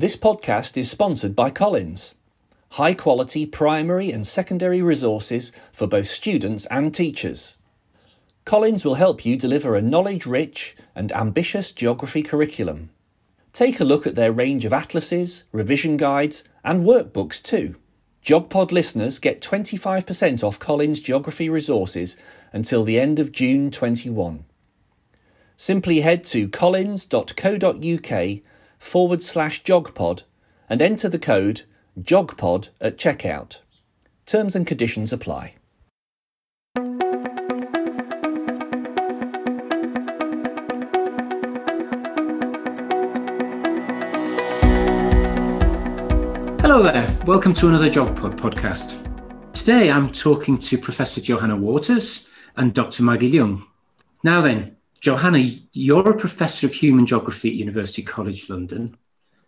This podcast is sponsored by Collins. High quality primary and secondary resources for both students and teachers. Collins will help you deliver a knowledge rich and ambitious geography curriculum. Take a look at their range of atlases, revision guides, and workbooks too. GeogPod listeners get 25% off Collins Geography resources until the end of June 21. Simply head to collins.co.uk forward slash geogpod and enter the code GEOGPOD at checkout. Terms and conditions apply. Hello there, welcome to another GeogPod podcast. Today I'm talking to Professor Johanna Waters and Dr. Maggie Leung. Now then, Johanna, you're a professor of human geography at University College London,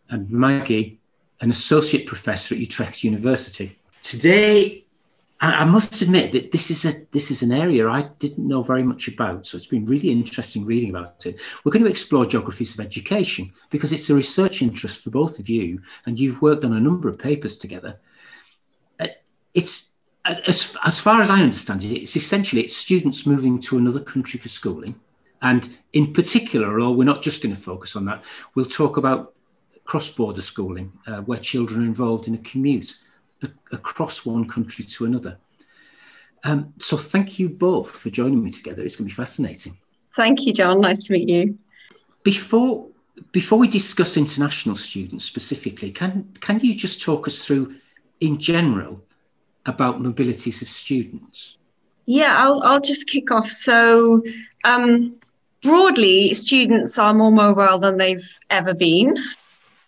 and Maggie, an associate professor at Utrecht University. Today, I must admit that this is a this is an area I didn't know very much about, so it's been really interesting reading about it. We're going to explore geographies of education because it's a research interest for both of you, and you've worked on a number of papers together. Uh, it's as, as far as I understand it, it's essentially it's students moving to another country for schooling, and in particular, although we're not just going to focus on that, we'll talk about cross-border schooling, uh, where children are involved in a commute across one country to another. Um, so thank you both for joining me together. It's going to be fascinating. Thank you, John. Nice to meet you. Before before we discuss international students specifically, can can you just talk us through, in general, about mobilities of students? Yeah, I'll I'll just kick off. So. Um, broadly, students are more mobile than they've ever been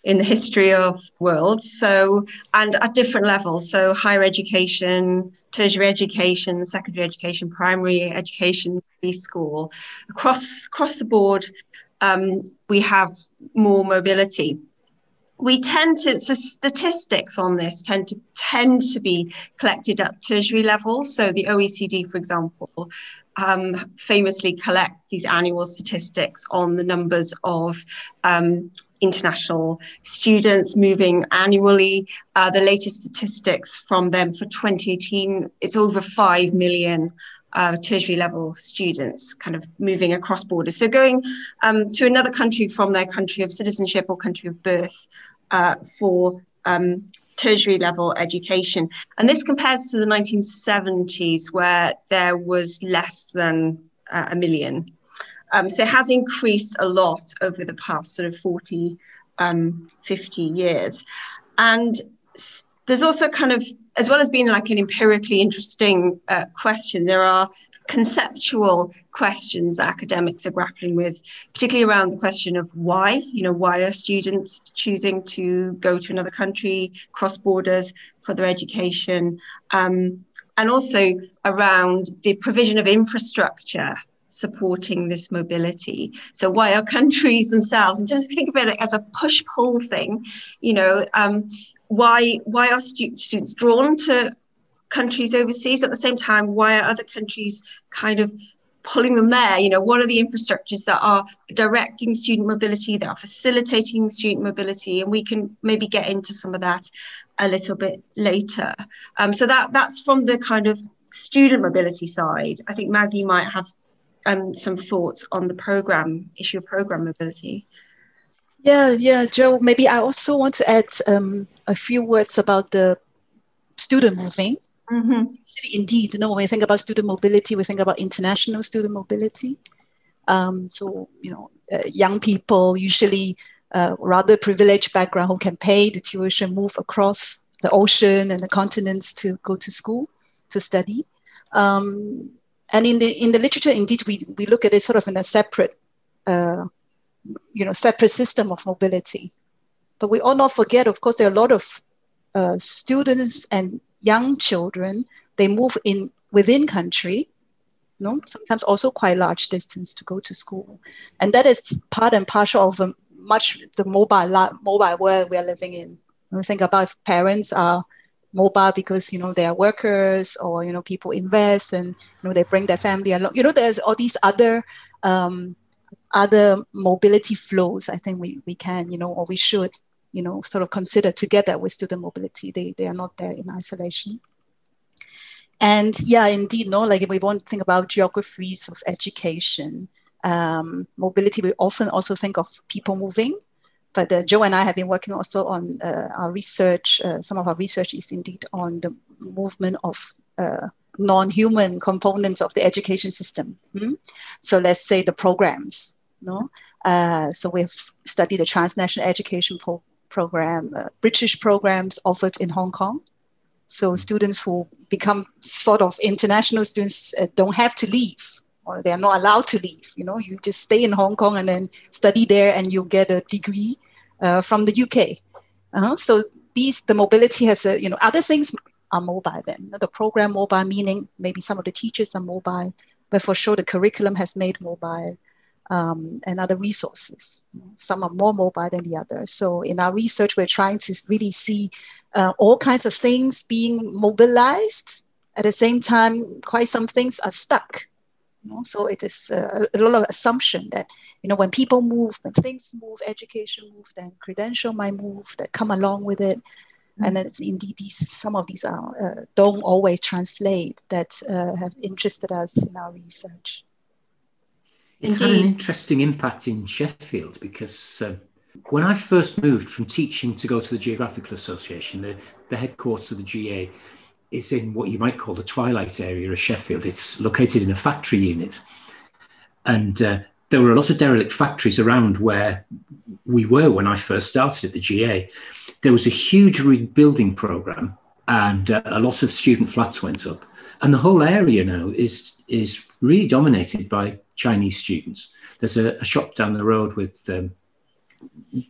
in the history of the world. So, and at different levels. So, higher education, tertiary education, secondary education, primary education, preschool, across across the board, um, we have more mobility. We tend to so statistics on this tend to tend to be collected at tertiary level. So the OECD, for example, um, famously collect these annual statistics on the numbers of um, international students moving annually. Uh, the latest statistics from them for 2018, it's over 5 million uh, tertiary level students kind of moving across borders. So going um, to another country from their country of citizenship or country of birth uh, for um, tertiary level education. And this compares to the 1970s where there was less than uh, a million. Um, so it has increased a lot over the past sort of 40, um, 50 years. And there's also kind of, as well as being like an empirically interesting uh, question, there are conceptual questions academics are grappling with, particularly around the question of why, you know, why are students choosing to go to another country, cross borders for their education, um, and also around the provision of infrastructure supporting this mobility. So why are countries themselves, in terms of think about it as a push-pull thing, you know, um, why why are stu- students drawn to countries overseas? At the same time why are other countries kind of pulling them there? You know what are the infrastructures that are directing student mobility that are facilitating student mobility? And we can maybe get into some of that a little bit later. Um, so that that's from the kind of student mobility side. I think maggie might have um, some thoughts on the program issue of program mobility yeah yeah joe maybe i also want to add um, a few words about the student moving Mm-hmm. Indeed, you know, when we think about student mobility, we think about international student mobility. Um, so, you know, uh, young people, usually uh, rather privileged background, who can pay the tuition, move across the ocean and the continents to go to school to study. Um, and in the in the literature, indeed, we we look at it sort of in a separate, uh, you know, separate system of mobility. But we all not forget, of course, there are a lot of uh, students and young children, they move in within country, you know, sometimes also quite large distance to go to school. And that is part and parcel of a much the mobile mobile world we are living in. When we think about if parents are mobile because you know they are workers or you know people invest and you know they bring their family along. You know, there's all these other um, other mobility flows. I think we we can you know or we should you know, sort of consider together with student mobility. They, they are not there in isolation. And yeah, indeed, no, like if we want to think about geographies of education, um, mobility, we often also think of people moving. But uh, Joe and I have been working also on uh, our research. Uh, some of our research is indeed on the movement of uh, non-human components of the education system. Hmm? So let's say the programs. No, uh, so we've studied the transnational education pro- program, uh, British programs offered in Hong Kong. So students who become sort of international students don't have to leave or they are not allowed to leave. You know, you just stay in Hong Kong and then study there, and you'll get a degree uh, from the UK. Uh-huh. So these the mobility has a you know other things are mobile. Then the program mobile meaning maybe some of the teachers are mobile, but for sure the curriculum has made mobile. Um, and other resources. Some are more mobile than the others. So in our research, we're trying to really see uh, all kinds of things being mobilized. At the same time, quite some things are stuck know? So it is uh, a lot of assumption that you know when people move, when things move, education move, then credential might move that come along with it. Mm-hmm. And then indeed, these some of these are uh, don't always translate that uh, have interested us in our research. It's indeed. had an interesting impact in Sheffield because uh, when I first moved from teaching to go to the Geographical Association, the, the headquarters of the GA, is in what you might call the twilight area of Sheffield. It's located in a factory unit. And uh, there were a lot of derelict factories around where we were when I first started at the GA. There was a huge rebuilding program, and uh, a lot of student flats went up. And the whole area now is, is really dominated by Chinese students. There's a, a shop down the road with, um,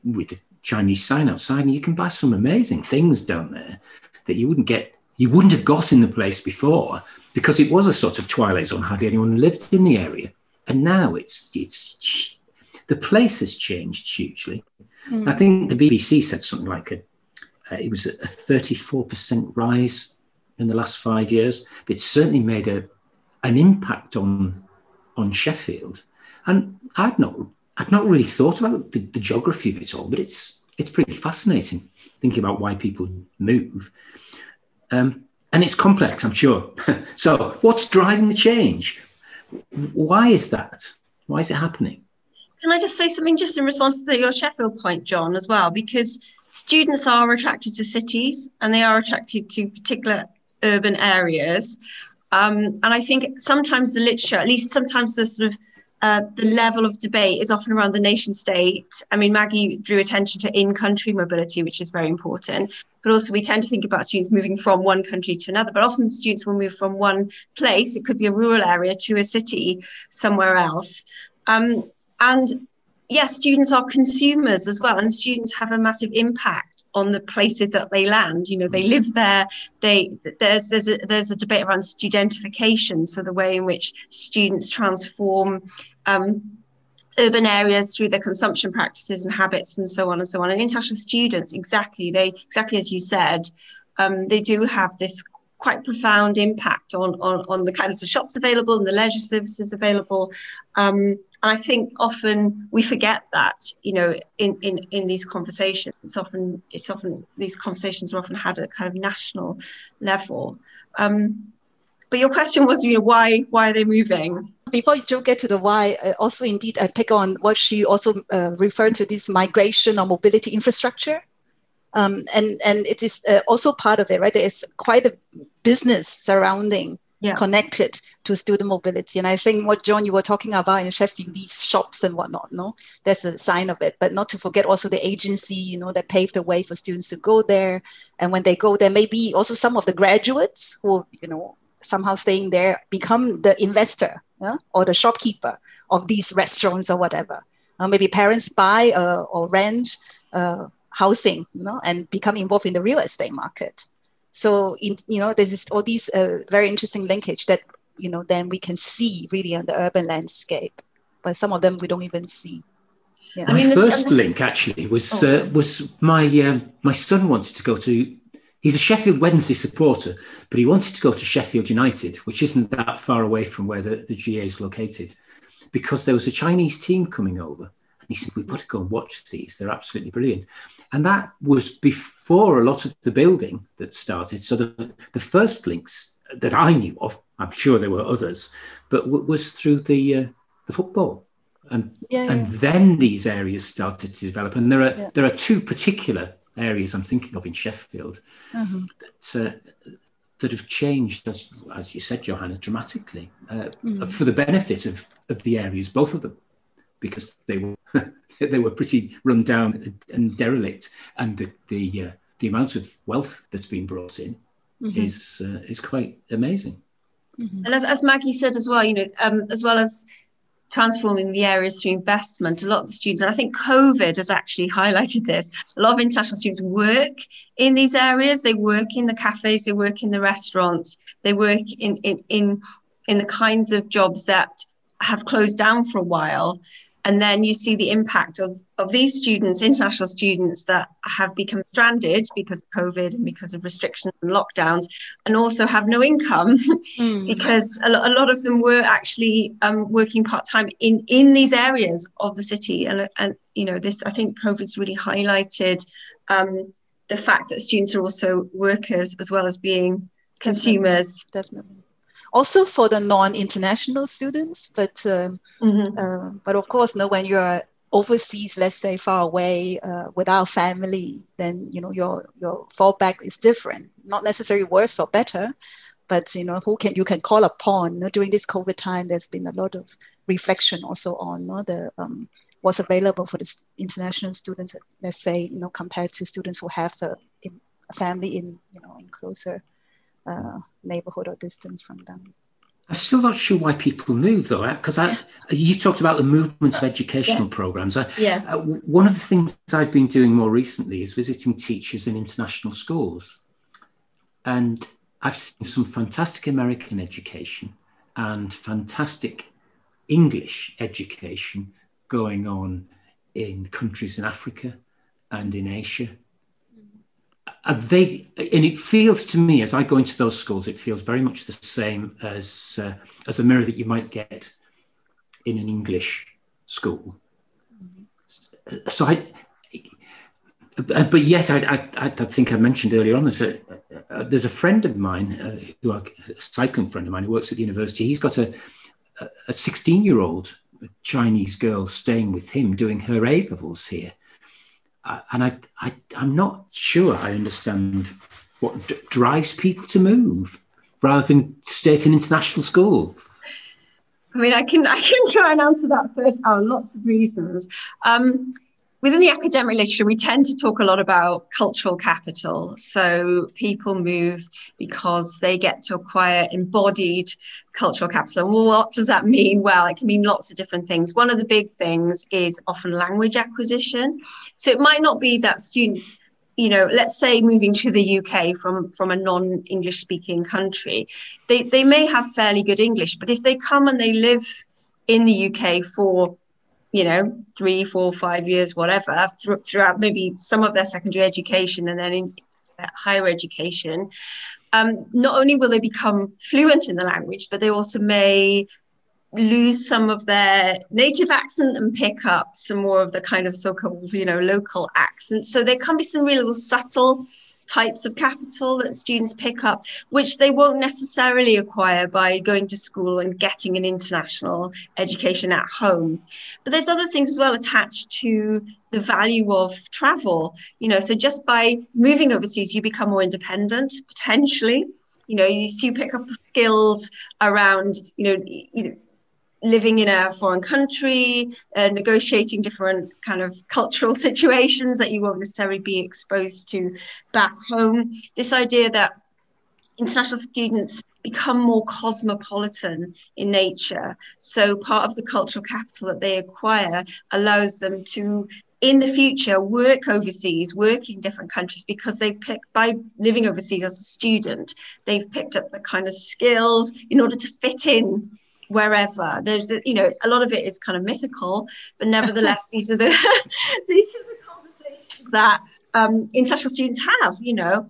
with a Chinese sign outside, and you can buy some amazing things down there that you wouldn't get you wouldn't have got in the place before because it was a sort of twilight zone. Hardly anyone lived in the area, and now it's it's the place has changed hugely. Mm. I think the BBC said something like a uh, it was a 34% rise in the last five years. It's certainly made a an impact on on Sheffield, and I'd not I'd not really thought about the, the geography of it all, but it's it's pretty fascinating thinking about why people move. Um, and it's complex, I'm sure. so, what's driving the change? Why is that? Why is it happening? Can I just say something just in response to your Sheffield point, John, as well? Because students are attracted to cities and they are attracted to particular urban areas. Um, and I think sometimes the literature, at least sometimes the sort of uh, the level of debate is often around the nation state. I mean, Maggie drew attention to in country mobility, which is very important. But also, we tend to think about students moving from one country to another. But often, students will move from one place, it could be a rural area, to a city somewhere else. Um, and yes, students are consumers as well, and students have a massive impact on the places that they land. You know, they live there. They there's there's a, there's a debate around studentification, so the way in which students transform. Um, urban areas through their consumption practices and habits and so on and so on and international students exactly they exactly as you said um, they do have this quite profound impact on, on, on the kinds of shops available and the leisure services available. Um, and I think often we forget that, you know, in, in, in these conversations, it's often, it's often, these conversations are often had at kind of national level. Um, but your question was, you know, why, why are they moving? Before you get to the why, uh, also indeed, I pick on what she also uh, referred to this migration or mobility infrastructure. Um, and and it is uh, also part of it, right? There is quite a business surrounding yeah. connected to student mobility. And I think what John you were talking about in Sheffield, these shops and whatnot, no, that's a sign of it. But not to forget also the agency, you know, that paved the way for students to go there. And when they go there, maybe also some of the graduates who, you know, somehow staying there become the investor yeah? or the shopkeeper of these restaurants or whatever. Uh, maybe parents buy uh, or rent uh, housing, you know, and become involved in the real estate market. So, in, you know, there's this, all these uh, very interesting linkage that, you know, then we can see really on the urban landscape. But some of them we don't even see. Yeah. My I mean, first this, link actually was oh. uh, was my uh, my son wanted to go to. He's a Sheffield Wednesday supporter, but he wanted to go to Sheffield United, which isn't that far away from where the, the GA is located, because there was a Chinese team coming over. And he said, We've got to go and watch these. They're absolutely brilliant. And that was before a lot of the building that started. So the, the first links that I knew of, I'm sure there were others, but w- was through the uh, the football, and yeah, and yeah. then these areas started to develop. And there are yeah. there are two particular areas I'm thinking of in Sheffield mm-hmm. that uh, that have changed, as as you said, Johanna, dramatically uh, mm. for the benefit of of the areas, both of them, because they were they were pretty run down and derelict, and the the uh, the amount of wealth that's been brought in mm-hmm. is uh, is quite amazing. Mm-hmm. And as, as Maggie said as well, you know, um, as well as transforming the areas through investment, a lot of the students, and I think COVID has actually highlighted this. A lot of international students work in these areas. They work in the cafes, they work in the restaurants, they work in in in, in the kinds of jobs that have closed down for a while and then you see the impact of, of these students, international students that have become stranded because of COVID and because of restrictions and lockdowns, and also have no income mm. because a, a, lot of them were actually um, working part time in, in these areas of the city. And, and, you know, this, I think COVID's really highlighted um, the fact that students are also workers as well as being consumers. Definitely. Definitely also for the non-international students. But um, mm-hmm. uh, but of course, you know, when you're overseas, let's say far away uh, without family, then you know your your fallback is different. Not necessarily worse or better, but you know who can you can call upon. You know, during this COVID time, there's been a lot of reflection also on you know, the um, what's available for the international students. Let's say you know compared to students who have a, a family in you know in closer uh, neighborhood or distance from them. I'm still not sure why people move though, because I, you talked about the movement of educational yes. programs. I, yeah. Uh, one of the things I've been doing more recently is visiting teachers in international schools, and I've seen some fantastic American education and fantastic English education going on in countries in Africa and in Asia they and it feels to me as I go into those schools, it feels very much the same as uh, as a mirror that you might get in an English school. Mm-hmm. So I, but yes, I, I, I, think I mentioned earlier on. There's a uh, there's a friend of mine uh, who a cycling friend of mine who works at the university. He's got a a 16 year old Chinese girl staying with him doing her A levels here and I, I, I'm not sure I understand what d- drives people to move rather than stay at an international school. I mean, I can I can try and answer that first. Oh, lots of reasons. Um, within the academic literature, we tend to talk a lot about cultural capital. So people move because they get to acquire embodied cultural capital. Well, what does that mean? Well, it can mean lots of different things. One of the big things is often language acquisition. So it might not be that students you know, let's say moving to the UK from from a non-English speaking country, they they may have fairly good English, but if they come and they live in the UK for you know, three, four, five years, whatever, th- throughout maybe some of their secondary education and then in higher education, um, not only will they become fluent in the language, but they also may lose some of their native accent and pick up some more of the kind of so-called, you know, local accent. So there can be some real subtle types of capital that students pick up, which they won't necessarily acquire by going to school and getting an international education at home. But there's other things as well attached to the value of travel. You know, so just by moving overseas, you become more independent potentially. You know, you, so you pick up skills around, you know, you know, living in a foreign country, uh, negotiating different kind of cultural situations that you won't necessarily be exposed to back home. This idea that international students become more cosmopolitan in nature. So part of the cultural capital that they acquire allows them to in the future work overseas work in different countries because they pick by living overseas as a student they've picked up the kind of skills in order to fit in wherever. There's, you know, a lot of it is kind of mythical, but nevertheless, these are the these are the conversations that um, international students have. You know,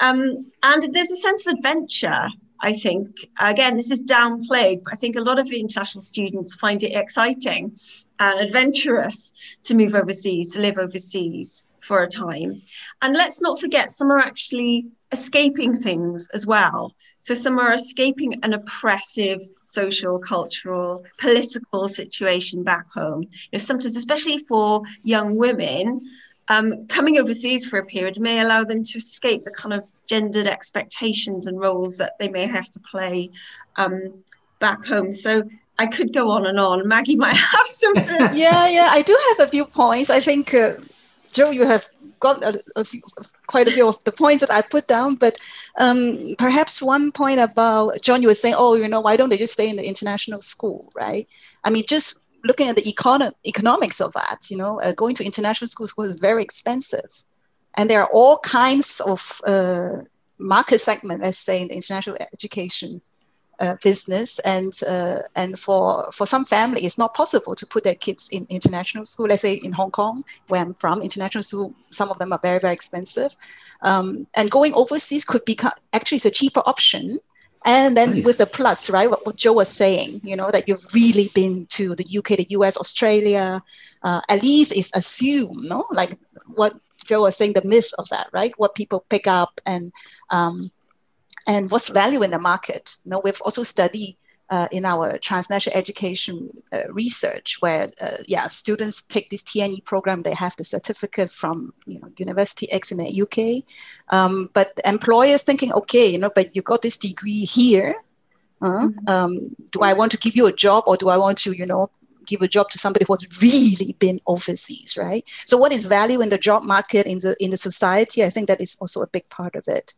um, and there's a sense of adventure. I think again, this is downplayed, but I think a lot of international students find it exciting and adventurous to move overseas, to live overseas for a time. And let's not forget, some are actually escaping things as well. So some are escaping an oppressive social, cultural, political situation back home. You know, sometimes, especially for young women, um, coming overseas for a period may allow them to escape the kind of gendered expectations and roles that they may have to play um, back home. So I could go on and on. Maggie might have some. yeah, yeah, I do have a few points. I think, uh, Joe, you have got a, a few, quite a few of the points that I put down, but um, perhaps one point about John, you were saying, oh, you know, why don't they just stay in the international school, right? I mean, just looking at the econo- economics of that, you know, uh, going to international schools was very expensive. And there are all kinds of uh, market segment, let's say, in the international education uh, business. And, uh, and for, for some family, it's not possible to put their kids in international school. Let's say in Hong Kong, where I'm from, international school, some of them are very, very expensive. Um, and going overseas could be actually it's a cheaper option and then nice. with the plus, right? What, what, Joe was saying, you know, that you've really been to the UK, the US, Australia, uh, at least is assumed, no? Like what Joe was saying, the myth of that, right? What people pick up and um, and what's value in the market. You know, we've also studied uh, in our transnational education uh, research where uh, yeah students take this TNE program they have the certificate from you know University X in the UK um, but employers thinking okay you know but you got this degree here uh, mm-hmm. um, do I want to give you a job or do I want to you know give a job to somebody who has really been overseas right? So what is value in the job market in the in the society? I think that is also a big part of it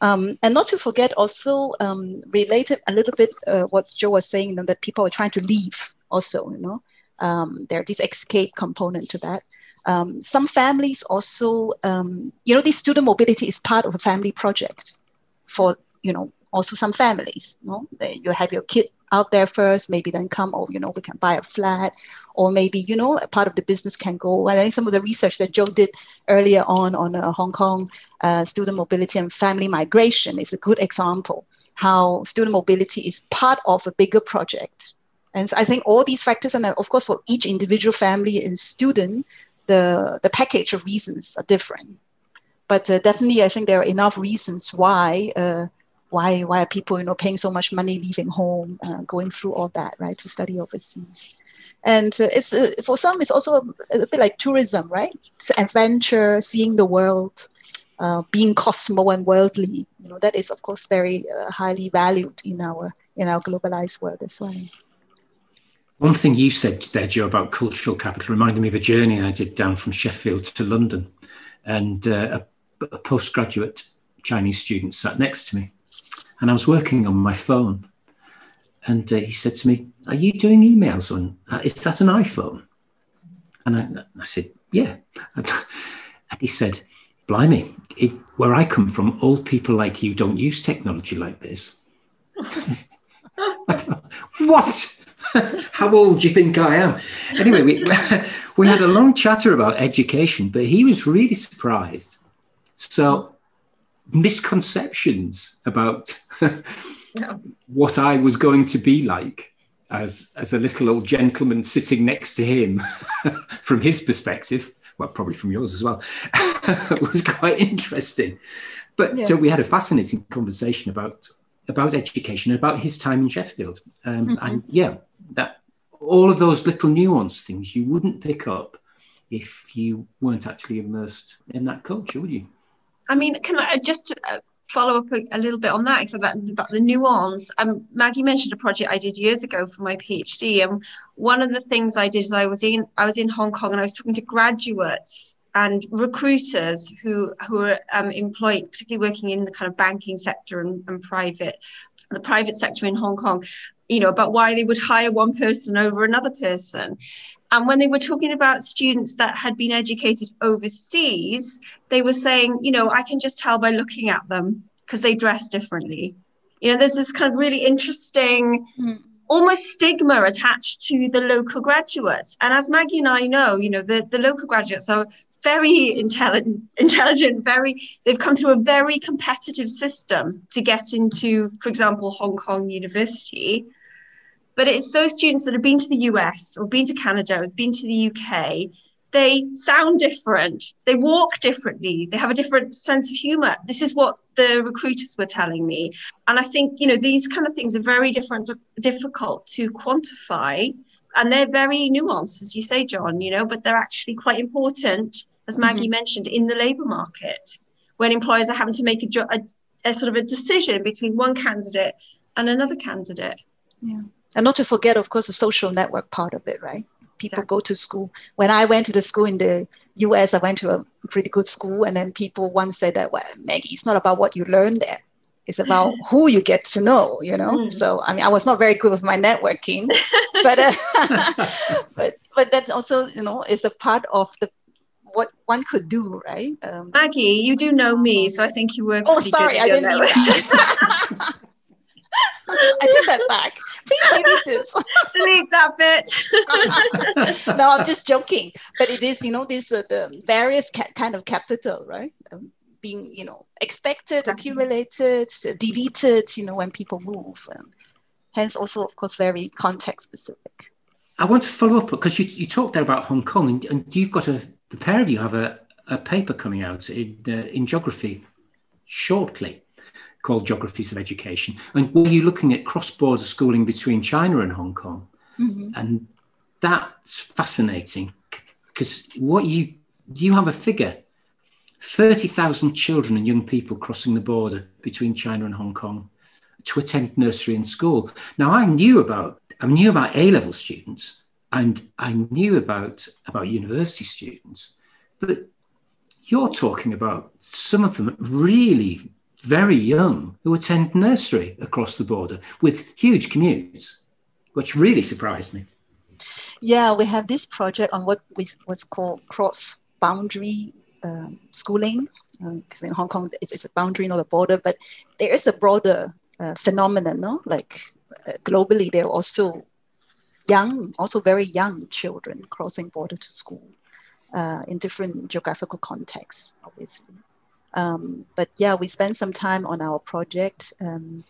um, and not to forget also um, related a little bit uh, what Joe was saying, you know, that people are trying to leave also, you know, um, there's this escape component to that. Um, some families also, um, you know, this student mobility is part of a family project for, you know, also some families, you know, that you have your kid out there first, maybe then come, oh, you know, we can buy a flat, or maybe, you know, part of the business can go. I think some of the research that Joe did earlier on on uh, Hong Kong uh, student mobility and family migration is a good example how student mobility is part of a bigger project. And I think all these factors, and of course, for each individual family and student, the, the package of reasons are different. But uh, definitely, I think there are enough reasons why uh, why why are people you know paying so much money leaving home uh, going through all that right to study overseas. And uh, it's uh, for some it's also a, a, bit like tourism right? It's adventure seeing the world uh, being cosmo and worldly. You know that is of course very uh, highly valued in our in our globalized world as well. One thing you said there, Joe, about cultural capital reminded me of a journey I did down from Sheffield to London, and uh, a, a postgraduate Chinese student sat next to me and I was working on my phone. And uh, he said to me, Are you doing emails on? Uh, is that an iPhone? And I, I said, Yeah. And he said, Blimey, it, where I come from, old people like you don't use technology like this. what? How old do you think I am? Anyway, we, we had a long chatter about education, but he was really surprised. So misconceptions about what I was going to be like as as a little old gentleman sitting next to him from his perspective well probably from yours as well was quite interesting but yeah. so we had a fascinating conversation about about education about his time in sheffield um, mm-hmm. and yeah that all of those little nuanced things you wouldn't pick up if you weren't actually immersed in that culture would you I mean, can I just uh, follow up a, a, little bit on that about, about the nuance? Um, Maggie mentioned a project I did years ago for my PhD, and one of the things I did is I was in I was in Hong Kong and I was talking to graduates and recruiters who who are um, employed, particularly working in the kind of banking sector and, and private the private sector in Hong Kong, you know, about why they would hire one person over another person. And when they were talking about students that had been educated overseas, they were saying, you know, I can just tell by looking at them because they dress differently. You know, there's this kind of really interesting, mm. almost stigma attached to the local graduates. And as Maggie and I know, you know, the, the local graduates are very intelligent, intelligent, very, they've come through a very competitive system to get into, for example, Hong Kong University but it's those students that have been to the US or been to Canada or been to the UK they sound different, they walk differently, they have a different sense of humor. This is what the recruiters were telling me. And I think, you know, these kind of things are very different, difficult to quantify. And they're very nuanced, as you say, John, you know, but they're actually quite important, as Maggie mm-hmm. mentioned, in the labour market when employers are having to make a, a, a sort of a decision between one candidate and another candidate. Yeah. And not to forget, of course, the social network part of it, right? people exactly. go to school. When I went to the school in the US, I went to a pretty good school, and then people once said that, well, Maggie, it's not about what you learn there. It's about who you get to know, you know. Mm. So I mean, I was not very good with my networking, but uh, but but that also, you know, is a part of the what one could do, right? Um, Maggie, you do know me, so I think you were. Oh, sorry, I didn't. I take that back. Please delete this. delete that bit. no, I'm just joking. But it is, you know, this uh, the various ca- kind of capital, right? Um, being, you know, expected, accumulated, deleted, you know, when people move. Um, hence, also, of course, very context specific. I want to follow up because you, you talked there about Hong Kong, and, and you've got a the pair of you have a, a paper coming out in uh, in geography shortly called Geographies of Education. And were you looking at cross border schooling between China and Hong Kong? Mm-hmm. And that's fascinating because what you you have a figure 30,000 children and young people crossing the border between China and Hong Kong to attend nursery and school. Now I knew about I knew about A level students and I knew about about university students, but you're talking about some of them really very young who attend nursery across the border with huge commutes, which really surprised me. Yeah, we have this project on what we, what's called cross boundary um, schooling, because uh, in Hong Kong it's, it's, a boundary, not a border, but there is a broader uh, phenomenon, no? Like uh, globally, there are also young, also very young children crossing border to school uh, in different geographical contexts, obviously. Um, but yeah, we spent some time on our project um,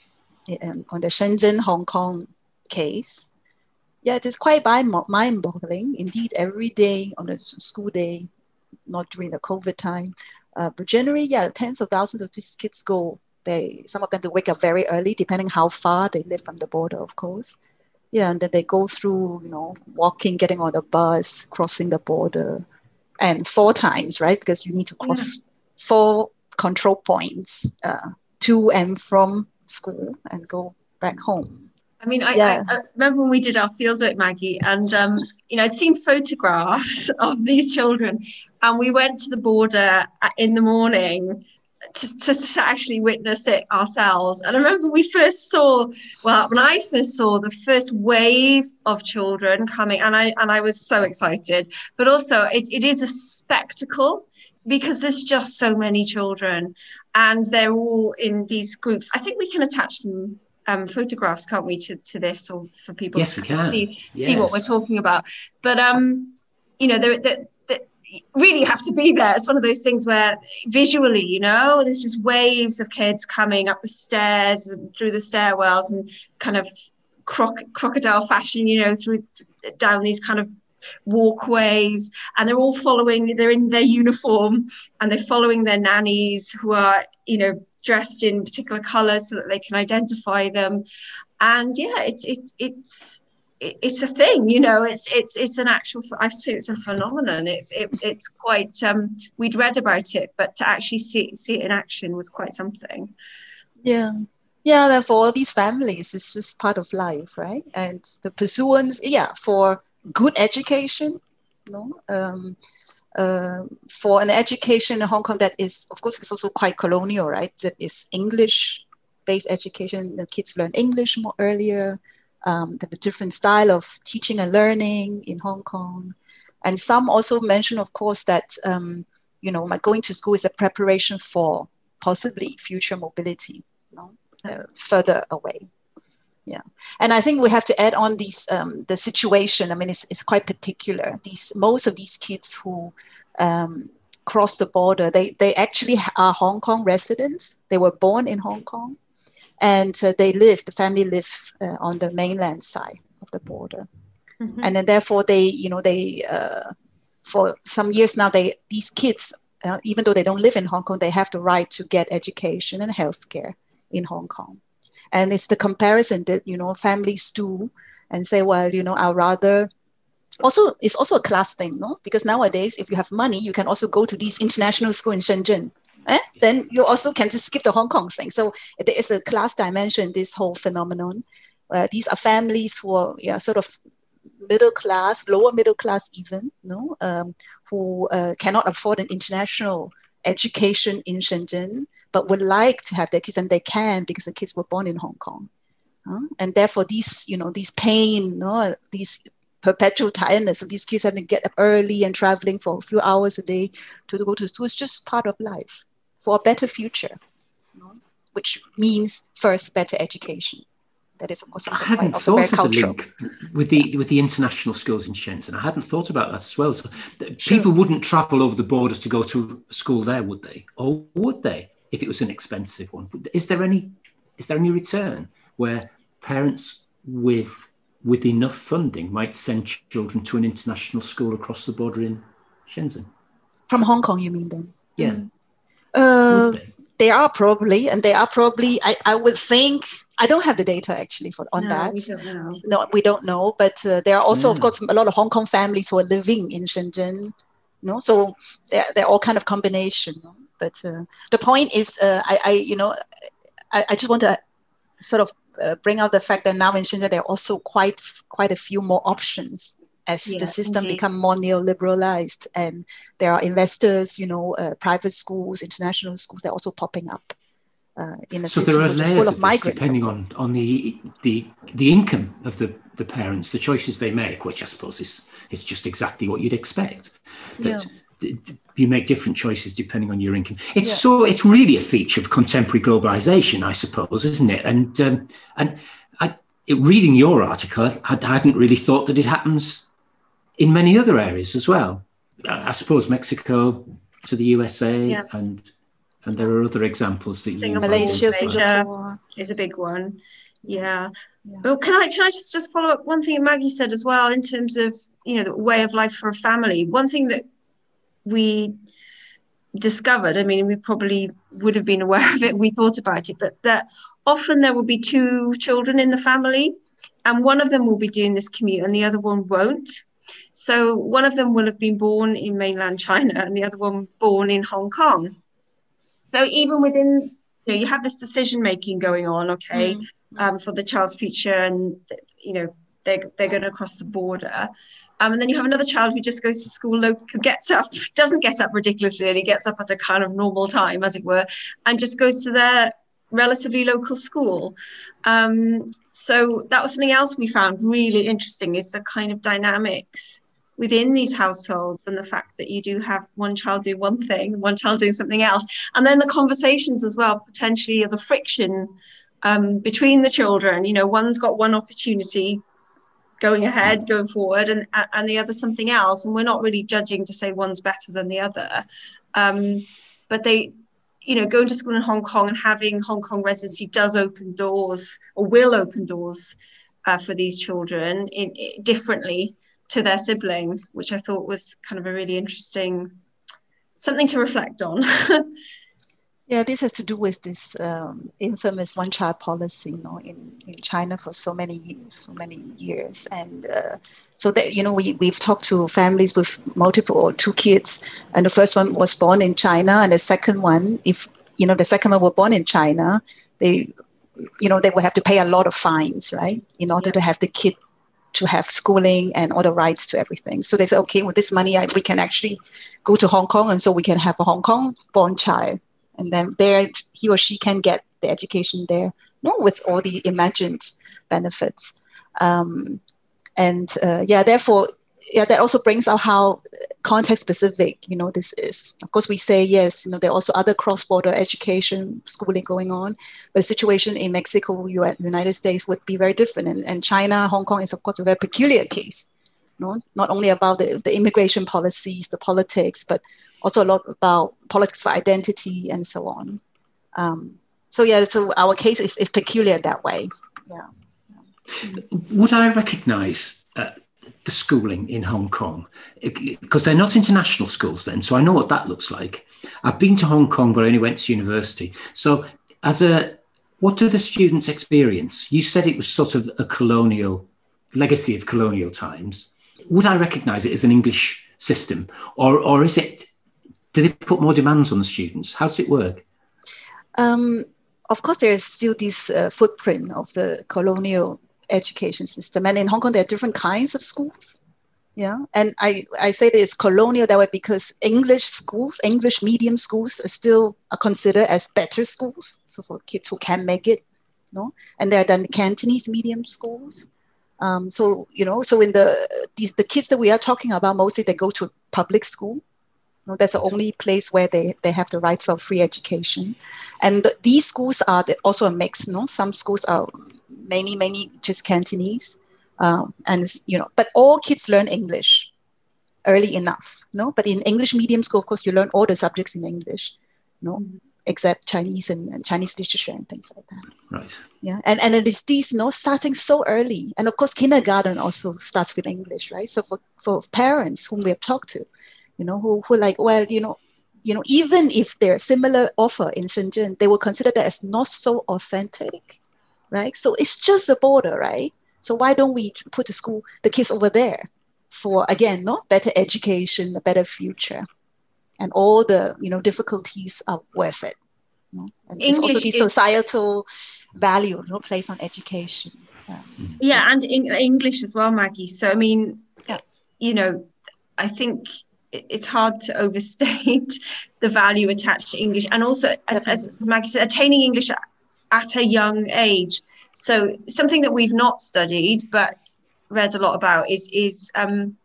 on the Shenzhen Hong Kong case. Yeah, it is quite mind boggling. Indeed, every day on a school day, not during the COVID time, uh, but generally, yeah, tens of thousands of these kids go. They some of them they wake up very early, depending how far they live from the border, of course. Yeah, and then they go through, you know, walking, getting on the bus, crossing the border, and four times, right? Because you need to cross yeah four control points uh, to and from school and go back home. I mean, I, yeah. I, I, remember when we did our fieldwork, Maggie, and um, you know, I'd seen photographs of these children, and we went to the border in the morning to, to, to, actually witness it ourselves. And I remember we first saw, well, when I first saw the first wave of children coming, and I and I was so excited. But also, it, it is a spectacle because there's just so many children and they're all in these groups. I think we can attach some um, photographs, can't we, to, to this or for people yes, to see, yes. see what we're talking about. But, um, you know, there, there, there, really have to be there. It's one of those things where visually, you know, there's just waves of kids coming up the stairs and through the stairwells and kind of croc- crocodile fashion, you know, through down these kind of walkways and they're all following they're in their uniform and they're following their nannies who are you know dressed in particular colors so that they can identify them. And yeah it's it's it's it's a thing you know it's it's it's an actual i say it's a phenomenon. It's it, it's quite um we'd read about it but to actually see see it in action was quite something. Yeah. Yeah for all these families it's just part of life right? And the pursuance yeah for good education, you know, um, uh, for an education in Hong Kong that is, of course, it's also quite colonial, right? That is English-based education. The kids learn English more earlier. Um, they have a different style of teaching and learning in Hong Kong. And some also mention, of course, that um, you know, my going to school is a preparation for possibly future mobility, you know, uh, further away yeah. And i think we have to add on these um, the situation. I mean it's, it's quite particular. These most of these kids who um, cross the border they they actually are hong kong residents. They were born in hong kong. And uh, they live the family live uh, on the mainland side of the border. Mm-hmm. and then therefore they you know they uh, for some years now, they these kids, uh, even though they don't live in Hong Kong, they have the right to get education and health care in Hong Kong. And it's the comparison that you know families do and say, well, you know, I'd rather also it's also a class thing, no? Because nowadays, if you have money, you can also go to these international school in Shenzhen. Eh? Then you also can just skip the Hong Kong thing. So there is a class dimension, this whole phenomenon. Uh, these are families who are yeah, sort of middle class, lower middle class even, no, um, who uh, cannot afford an international education in Shenzhen, but would like to have their kids, and they can because the kids were born in Hong Kong. And therefore, these, you know, these pain, no, these perpetual tiredness of these kids having to get up early and traveling for a few hours a day to go to school is just part of life for a better future, you know, which means first better education. That is, of course, I hadn't thought of the link with the with the international schools in Shenzhen. I hadn't thought about that as well. So sure. people wouldn't travel over the borders to go to school there, would they? Or would they if it was an expensive one? Is there any is there any return where parents with with enough funding, might send children to an international school across the border in Shenzhen. From Hong Kong, you mean then? Yeah. Mm. Uh, they? they? are probably, and they are probably, I, I would think, I don't have the data actually for on no, that. We don't know. No, we don't know. But uh, there are also, yeah. of course, a lot of Hong Kong families who are living in Shenzhen. You know, so they're, they're all kind of combination. You know? But uh, the point is, uh, I, I, you know, I, I just want to sort of uh, bring out the fact that now in Shenzhen there are also quite quite a few more options as yeah, the system indeed. become more neoliberalized and there are investors, you know, uh, private schools, international schools, they're also popping up. Uh, in a so there are layers of, of this depending on, on the, the the income of the, the parents, the choices they make, which I suppose is is just exactly what you'd expect. That yeah you make different choices depending on your income. It's yeah. so it's really a feature of contemporary globalization, I suppose, isn't it? And um, and I, reading your article, I, I hadn't really thought that it happens in many other areas as well. I, I suppose Mexico to the USA yeah. and and there are other examples that you Malaysia, Singapore is a big one. Yeah. yeah. Well, can I can I just, just follow up one thing Maggie said as well in terms of you know the way of life for a family. One thing that we discovered i mean we probably would have been aware of it we thought about it but that often there will be two children in the family and one of them will be doing this commute and the other one won't so one of them will have been born in mainland china and the other one born in hong kong so even within you know you have this decision making going on okay mm-hmm. um, for the child's future and you know they're, they're going to cross the border um, and then you have another child who just goes to school, who gets up, doesn't get up ridiculously early, gets up at a kind of normal time, as it were, and just goes to their relatively local school. Um, so that was something else we found really interesting is the kind of dynamics within these households and the fact that you do have one child doing one thing, one child doing something else, and then the conversations as well, potentially of the friction um, between the children. You know, one's got one opportunity going ahead, going forward, and and the other something else. And we're not really judging to say one's better than the other. Um, but they, you know, going to school in Hong Kong and having Hong Kong residency does open doors or will open doors uh, for these children in, in, differently to their sibling, which I thought was kind of a really interesting something to reflect on. Yeah, this has to do with this um, infamous one-child policy, you know, in, in China for so many years, so many years, and uh, so that you know we we've talked to families with multiple or two kids, and the first one was born in China, and the second one, if you know the second one were born in China, they, you know, they would have to pay a lot of fines, right, in order yeah. to have the kid to have schooling and all the rights to everything. So they said, okay, with this money, I, we can actually go to Hong Kong, and so we can have a Hong Kong born child and then there he or she can get the education there no, with all the imagined benefits. Um, and uh, yeah therefore yeah that also brings out how context specific you know this is. Of course we say yes you know there are also other cross-border education schooling going on but the situation in mexico united states would be very different. And, and china hong kong is of course a very peculiar case know, not only about the, the immigration policies the politics but also a lot about politics for identity and so on. Um, so yeah, so our case is, is peculiar that way. Yeah. Would I recognise uh, the schooling in Hong Kong because they're not international schools then. So I know what that looks like. I've been to Hong Kong, but I only went to university. So as a what do the students experience? You said it was sort of a colonial legacy of colonial times. Would I recognize it as an English system or, or is it, do they put more demands on the students? How does it work? Um, of course, there is still this uh, footprint of the colonial education system. And in Hong Kong, there are different kinds of schools. Yeah. And I, I say that it's colonial that way because English schools, English medium schools are still are considered as better schools. So for kids who can make it, you know, and there are then Cantonese medium schools. Um, so, you know, so in the, these, the kids that we are talking about, mostly they go to public school know, that's the only place where they, they have the right for free education. And these schools are also a mix. No, some schools are many, many just Cantonese, um, and you know, but all kids learn English early enough. You No, but in English medium school, of course, you learn all the subjects in English. No, mm-hmm. Except Chinese and, and, Chinese literature and things like that. Right. Yeah, and and it is these you know starting so early, and of course kindergarten also starts with English, right? So for for parents whom we have talked to, you know, who, who like, well, you know, you know, even if they're similar offer in Shenzhen, they will consider that as not so authentic, right? So it's just a border, right? So why don't we put the school, the kids over there for again, not better education, a better future, and all the you know difficulties are worth it. You know? And English also the societal value you know, placed on education. Um, yeah, and in English as well, Maggie. So I mean, yeah. you know, I think it's hard to overstate the value attached to English, and also, as, as Maggie said, attaining English at a young age. So something that we've not studied but read a lot about is is um,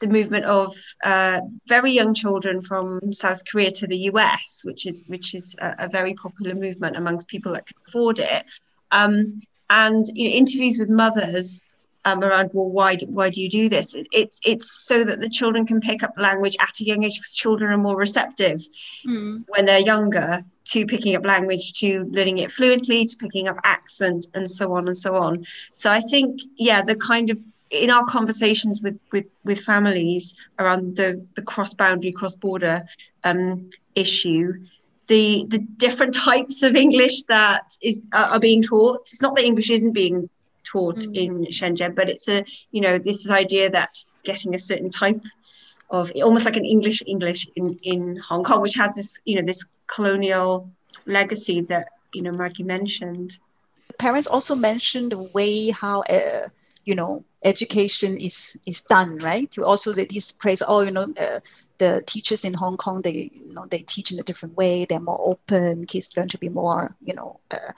the movement of uh, very young children from South Korea to the US, which is which is a, a very popular movement amongst people that can afford it. Um, and you know, interviews with mothers um, around well why why do you do this it's it's so that the children can pick up language at a young age because children are more receptive mm. when they're younger to picking up language to learning it fluently to picking up accent and so on and so on so i think yeah the kind of in our conversations with with with families around the the cross boundary cross border um, issue the the different types of english that is are, are being taught it's not that english isn't being taught mm. in Shenzhen. But it's a, you know, this idea that getting a certain type of almost like an English English in, in Hong Kong, which has this, you know, this colonial legacy that, you know, Maggie mentioned. Parents also mentioned the way how, uh, you know, education is is done, right? You also these praise, oh, you know, uh, the teachers in Hong Kong, they, you know, they teach in a different way. They're more open. Kids learn to be more, you know, uh,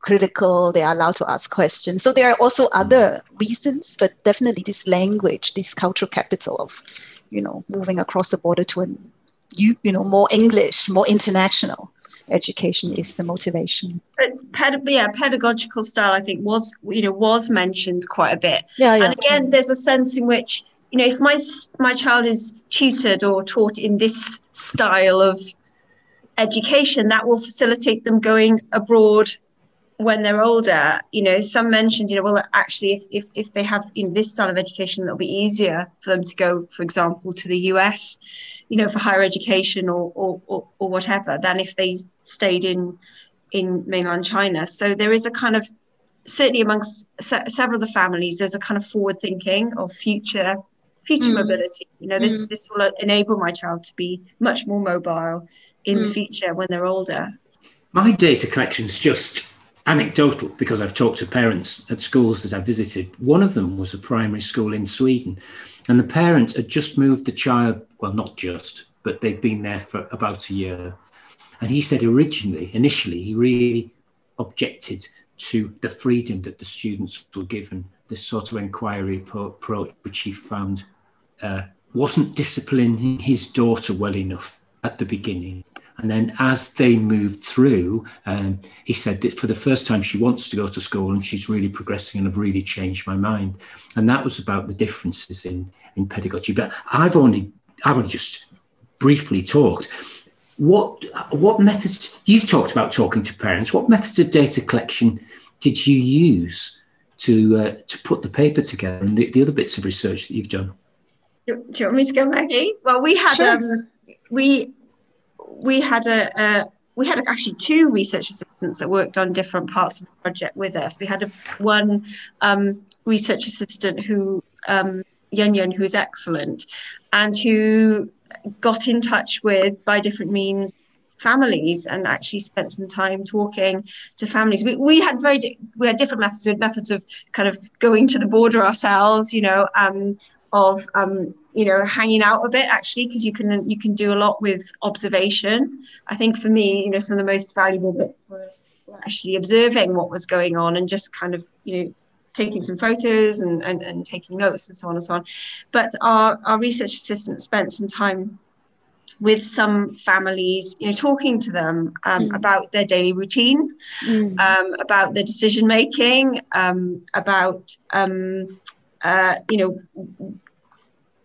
critical, they are allowed to ask questions. So there are also other reasons, but definitely this language, this cultural capital of, you know, moving across the border to an, you, you know, more English, more international education is the motivation. But ped- yeah, pedagogical style, I think, was you know was mentioned quite a bit. Yeah, yeah. And again, there's a sense in which you know if my my child is tutored or taught in this style of education, that will facilitate them going abroad when they're older, you know, some mentioned, you know, well, actually, if, if, if they have you know, this style of education, it'll be easier for them to go, for example, to the US, you know, for higher education or, or, or, or whatever, than if they stayed in in mainland China. So there is a kind of certainly amongst se- several of the families, there's a kind of forward thinking of future future mm. mobility. You know, this mm. this will enable my child to be much more mobile in mm. the future when they're older. My data collection is just anecdotal because I've talked to parents at schools that I visited. One of them was a primary school in Sweden, and the parents had just moved the child, well, not just, but they'd been there for about a year. And he said originally, initially, he really objected to the freedom that the students were given, this sort of inquiry approach, which he found uh, wasn't disciplining his daughter well enough at the beginning. And then as they moved through, um, he said that for the first time she wants to go to school and she's really progressing and I've really changed my mind. And that was about the differences in, in pedagogy. But I've only I've only just briefly talked. What what methods you've talked about talking to parents? What methods of data collection did you use to uh, to put the paper together and the, the other bits of research that you've done. Do you want me to go, Maggie? Well, we had sure. um, we we had a, a we had actually two research assistants that worked on different parts of the project with us. We had a, one um, research assistant who um, Yun Yun, who is excellent, and who got in touch with by different means families and actually spent some time talking to families. We, we had very we had different methods. Methods of kind of going to the border ourselves, you know, um, of um, you know hanging out a bit actually because you can you can do a lot with observation. I think for me, you know, some of the most valuable bits were, actually observing what was going on and just kind of you know taking some photos and, and, and taking notes and so on and so on. But our, our research assistant spent some time with some families, you know, talking to them um, mm. about their daily routine, mm. um, about their decision making, um, about um, uh, you know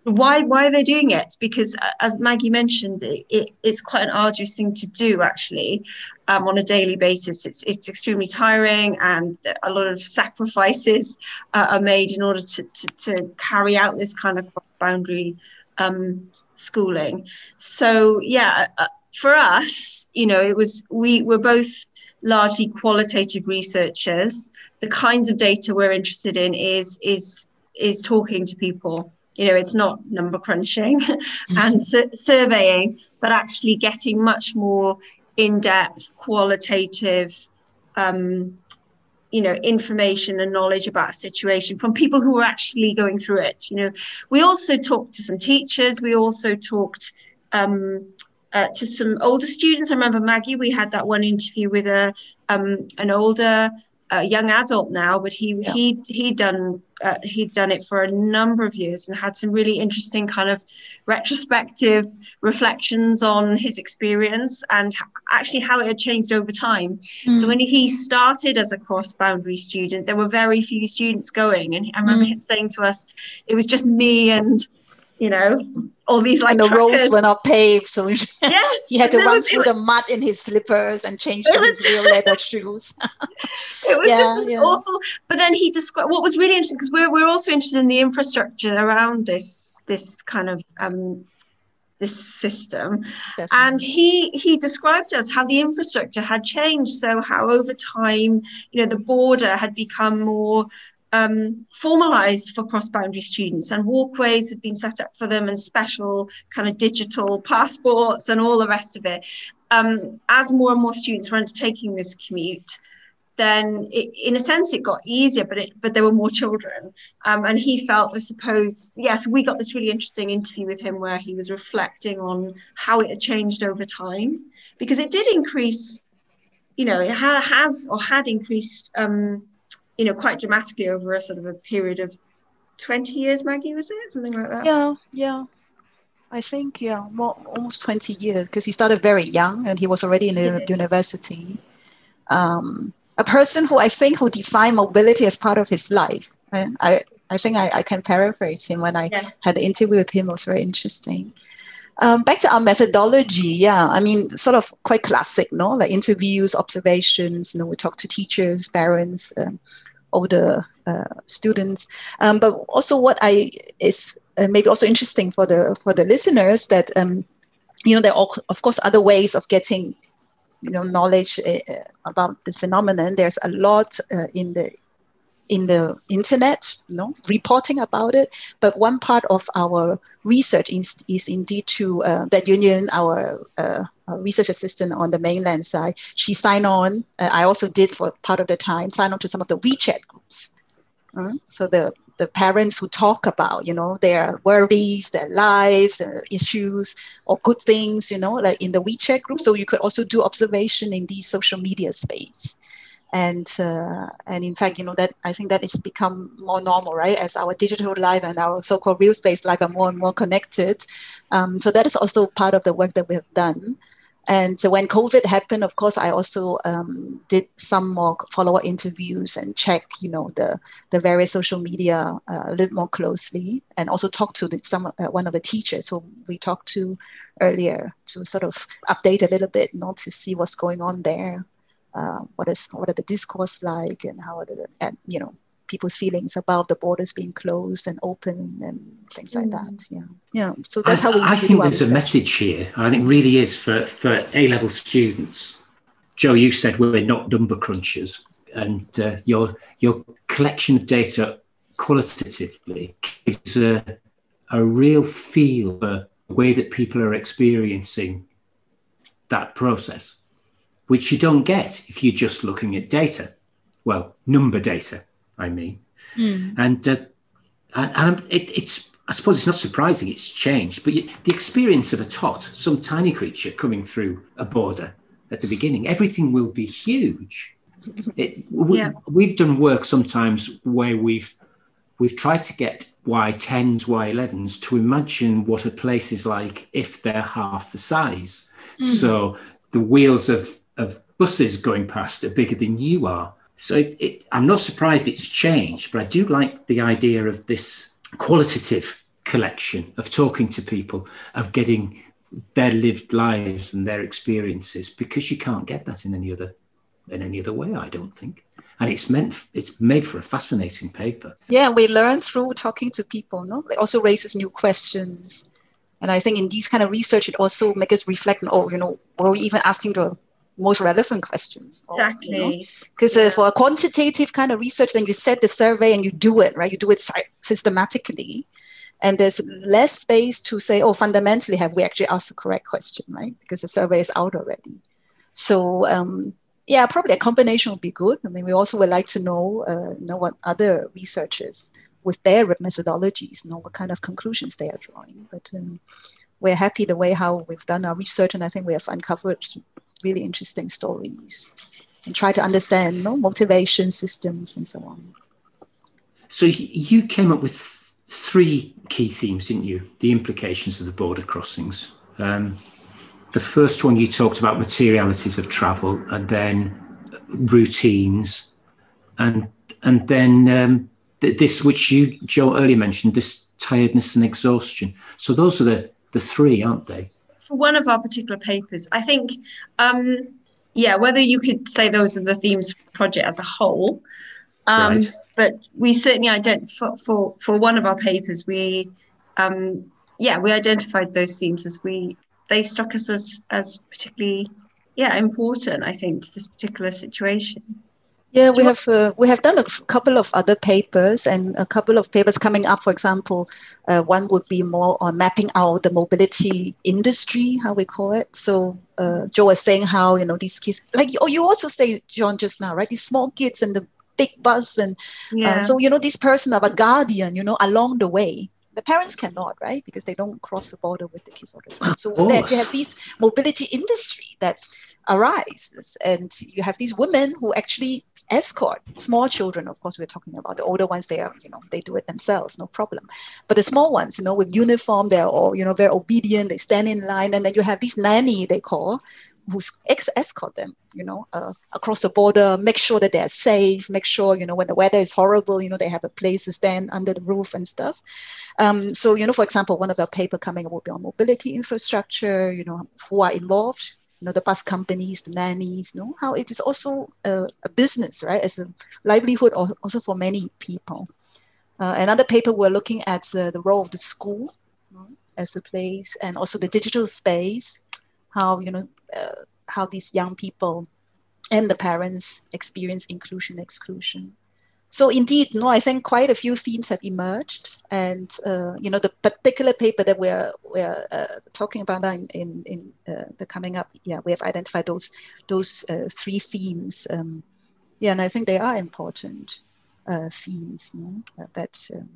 why why are they doing it? Because uh, as maggie mentioned it, it, it's quite an arduous thing to do actually um, on a daily basis. It's it's extremely tiring and a lot of sacrifices uh, are made in order to, to, to carry out this kind of boundary um, schooling. So yeah uh, for us you know it was we were both largely qualitative researchers. The kinds of data we're interested in is is is talking to people. You know it's not number crunching and su- surveying but actually getting much more in-depth qualitative um, you know information and knowledge about a situation from people who are actually going through it you know. We also talked to some teachers. We also talked um, uh, to some older students. I remember maggie we had that one interview with a um, an older a young adult now, but he yeah. he he'd done uh, he'd done it for a number of years and had some really interesting kind of retrospective reflections on his experience and actually how it had changed over time. Mm. So when he started as a cross boundary student, there were very few students going, and I remember mm. him saying to us, "It was just me and." You know, all these like and the truckers. roads were not paved, so yes, he had to run was, through was, the mud in his slippers and change to his real leather shoes. it was yeah, just yeah. awful. But then he described what was really interesting because we're we're also interested in the infrastructure around this this kind of um, this system Definitely. and he he described to us how the infrastructure had changed so how over time you know the border had become more um, formalized for cross-boundary students and walkways have been set up for them and special kind of digital passports and all the rest of it. Um, as more and more students were undertaking this commute, then it, in a sense it got easier, but it, but there were more children, um, and he felt, I suppose, yes, we got this really interesting interview with him where he was reflecting on how it had changed over time, because it did increase, you know, it ha- has or had increased um, you know, quite dramatically over a sort of a period of 20 years, Maggie, was it? Something like that? Yeah, yeah. I think, yeah, more, almost 20 years because he started very young and he was already in the university. Um, a person who I think who defined mobility as part of his life. And I, I think I, I can paraphrase him when I yeah. had the interview with him. It was very interesting. Um, back to our methodology, yeah, I mean, sort of quite classic, no? Like interviews, observations, you know, we talk to teachers, parents, um, older uh, students. Um, but also, what I is uh, maybe also interesting for the for the listeners that um, you know there are of course other ways of getting you know knowledge uh, about this phenomenon. There's a lot uh, in the in the internet, you know, reporting about it. But one part of our research is, is indeed to uh, that Yun, our, uh, our, research assistant on the mainland side, she signed on. Uh, I also did for part of the time sign on to some of the WeChat groups. Uh, so the the parents who talk about you know their worries, their lives, their issues, or good things, you know, like in the WeChat group. So you could also do observation in the social media space and uh, and in fact you know that i think that it's become more normal right? As our digital life and our so-called real space life are more and more connected. Um, so that is also part of the work that we have done. And so when covid happened of course i also um, did some more follow-up interviews and check you know the the various social media uh, a little more closely and also talk to the, some uh, one of the teachers who we talked to earlier to sort of update a little bit not to see what's going on there uh, what is what are the discourse like and how are the and, you know people's feelings about the borders being closed and open and things like that. Mm. Yeah, yeah. So that's I, how we. I think there's research. a message here. I think really is for for A level students. Joe, you said we're not number crunchers, and uh, your your collection of data qualitatively gives a a real feel for the way that people are experiencing that process, which you don't get if you're just looking at data. Well, number data, I mean. Mm. And, uh, and, and it, it's, I suppose it's not surprising it's changed, but you, the experience of a tot, some tiny creature coming through a border at the beginning, everything will be huge. It, we, yeah. We've done work sometimes where we've we've tried to get Y10s, Y11s to imagine what a place is like if they're half the size. Mm. So the wheels of, of buses going past are bigger than you are. So it, it, I'm not surprised it's changed, but I do like the idea of this qualitative collection of talking to people, of getting their lived lives and their experiences, because you can't get that in any other in any other way. I don't think and it's meant it's made for a fascinating paper yeah we learn through talking to people no it also raises new questions and i think in these kind of research it also makes us reflect on oh you know were we even asking the most relevant questions exactly because you know? yeah. uh, for a quantitative kind of research then you set the survey and you do it right you do it systematically and there's less space to say oh fundamentally have we actually asked the correct question right because the survey is out already so um, yeah, probably a combination would be good. I mean, we also would like to know, uh, know what other researchers with their methodologies, know what kind of conclusions they are drawing. But um, we're happy the way how we've done our research, and I think we have uncovered really interesting stories and try to understand you know, motivation systems and so on. So you came up with three key themes, didn't you? The implications of the border crossings. Um, the first one you talked about materialities of travel and then routines and and then um, th- this which you joe earlier mentioned this tiredness and exhaustion so those are the the three aren't they for one of our particular papers i think um yeah whether you could say those are the themes for the project as a whole um right. but we certainly identified for, for for one of our papers we um yeah we identified those themes as we they struck us as as particularly yeah important i think to this particular situation yeah we have uh, we have done a couple of other papers and a couple of papers coming up for example uh, one would be more on mapping out the mobility industry how we call it so uh, joe was saying how you know these kids like oh you also say john just now right these small kids and the big bus and uh, yeah. so you know this person of a guardian you know along the way the parents cannot, right? Because they don't cross the border with the kids all the time. So then you have this mobility industry that arises, and you have these women who actually escort small children. Of course, we're talking about the older ones. They are, you know, they do it themselves, no problem. But the small ones, you know, with uniform, they're all, you know, very obedient. They stand in line, and then you have this nanny they call, who's ex- escort them, you know, uh, across the border, make sure that they're safe, make sure, you know, when the weather is horrible, you know, they have a place to stand under the roof and stuff. Um, so, you know, for example, one of the paper coming will be on mobility infrastructure, you know, who are involved, you know, the bus companies, the nannies, you know, how it is also a, a business, right, as a livelihood also for many people. Uh, another paper, we're looking at uh, the role of the school as a place and also the digital space, how, you know, uh, how these young people and the parents experience inclusion exclusion so indeed no i think quite a few themes have emerged and uh, you know the particular paper that we're we're uh, talking about in in, in uh, the coming up yeah we have identified those those uh, three themes um, yeah and i think they are important uh, themes no? that um,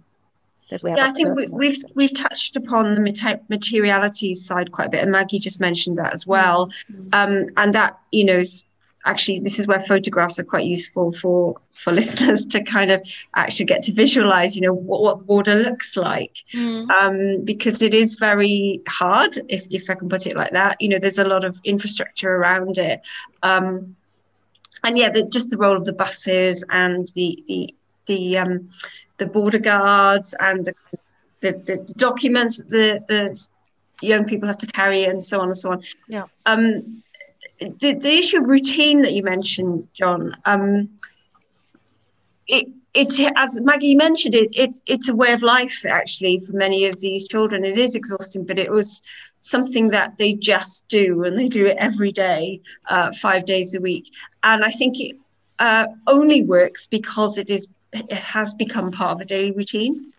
that we have. Yeah, I think we, have we've, we've touched upon the materiality side quite a bit, and Maggie just mentioned that as well. Mm-hmm. Um, and that you know actually this is where photographs are quite useful for for listeners to kind of actually get to visualize you know what, what border looks like mm. um, because it is very hard if, if i can put it like that you know there's a lot of infrastructure around it um, and yeah the, just the role of the buses and the the the um, the border guards and the, the, the documents the the young people have to carry and so on and so on. Yeah. Um, the, the issue of routine that you mentioned, John, um, it it, as Maggie mentioned, it, it's it's a way of life actually for many of these children. It is exhausting, but it was something that they just do and they do it every day, uh, five days a week. And I think it uh, only works because it is it has become part of a daily routine.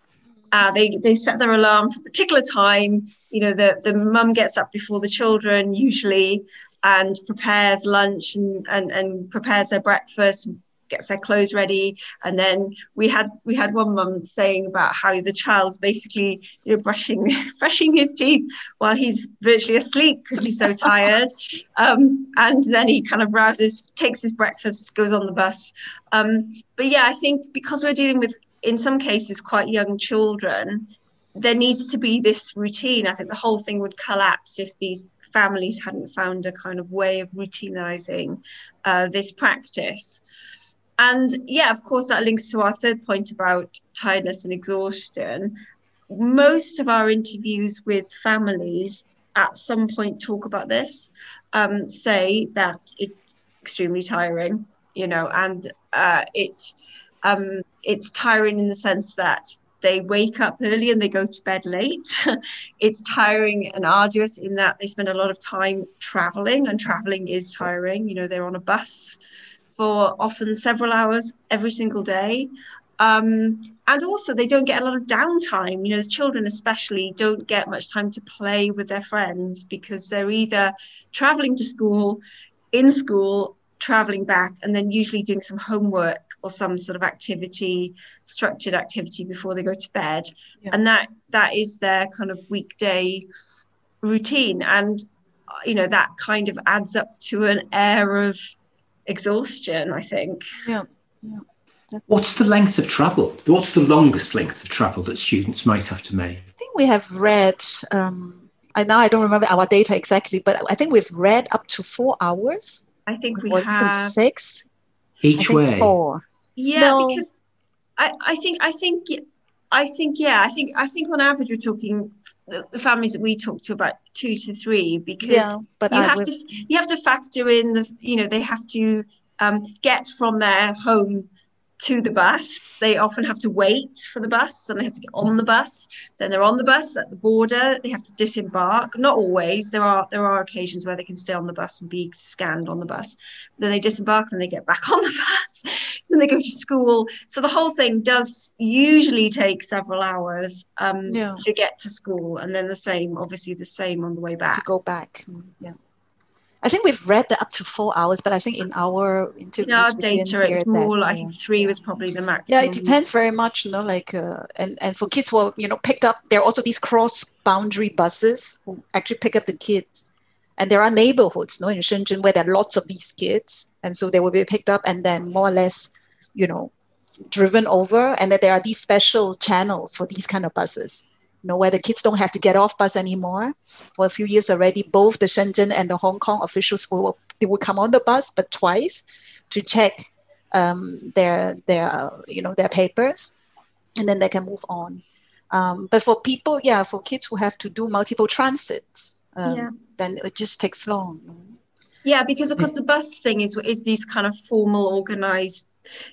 Uh, they they set their alarm for a particular time. You know, the the mum gets up before the children usually and prepares lunch and and, and prepares their breakfast, gets their clothes ready. And then we had we had one mum saying about how the child's basically you know brushing brushing his teeth while he's virtually asleep because he's so tired. Um, and then he kind of rouses takes his breakfast goes on the bus. Um, but yeah i think because we're dealing with in some cases quite young children there needs to be this routine. I think the whole thing would collapse if these families hadn't found a kind of way of routinizing uh, this practice and yeah, of course, that links to our third point about tiredness and exhaustion. Most of our interviews with families at some point talk about this, um, say that it's extremely tiring, you know, and uh, it um, it's tiring in the sense that they wake up early and they go to bed late. it's tiring and arduous in that they spend a lot of time traveling, and traveling is tiring. You know, they're on a bus for often several hours every single day. Um, and also, they don't get a lot of downtime. You know, the children especially don't get much time to play with their friends because they're either traveling to school, in school, traveling back, and then usually doing some homework or some sort of activity, structured activity before they go to bed. Yeah. And that that is their kind of weekday routine. And you know, that kind of adds up to an air of exhaustion, I think. Yeah. yeah. What's the length of travel? What's the longest length of travel that students might have to make? I think we have read, um, I now I don't remember our data exactly, but I think we've read up to four hours. I think we have six. Each way. Four. Yeah, no. because I, I think I think I think yeah, I think I think on average we're talking the, the families that we talk to about two to three because yeah, but you I have would... to you have to factor in the you know they have to um, get from their home to the bus. They often have to wait for the bus and they have to get on the bus. Then they're on the bus at the border. They have to disembark. Not always. There are there are occasions where they can stay on the bus and be scanned on the bus. Then they disembark and they get back on the bus. then they go to school. So the whole thing does usually take several hours um, yeah. to get to school, and then the same, obviously the same on the way back. To go back. Yeah. I think we've read that up to four hours, but I think in our interviews, in our data, it's more that, like uh, three was probably the maximum. Yeah, it depends very much, you know, like, uh, and, and for kids who are, you know, picked up, there are also these cross boundary buses who actually pick up the kids. And there are neighborhoods, you know, in Shenzhen where there are lots of these kids. And so they will be picked up and then more or less, you know, driven over. And that there are these special channels for these kind of buses you know, where the kids don't have to get off bus anymore. For a few years already, both the Shenzhen and the Hong Kong officials will they will come on the bus, but twice to check um, their their you know their papers, and then they can move on. Um, but for people, yeah, for kids who have to do multiple transits, um, yeah. then it just takes long. Yeah, because of course the bus thing is is these kind of formal, organized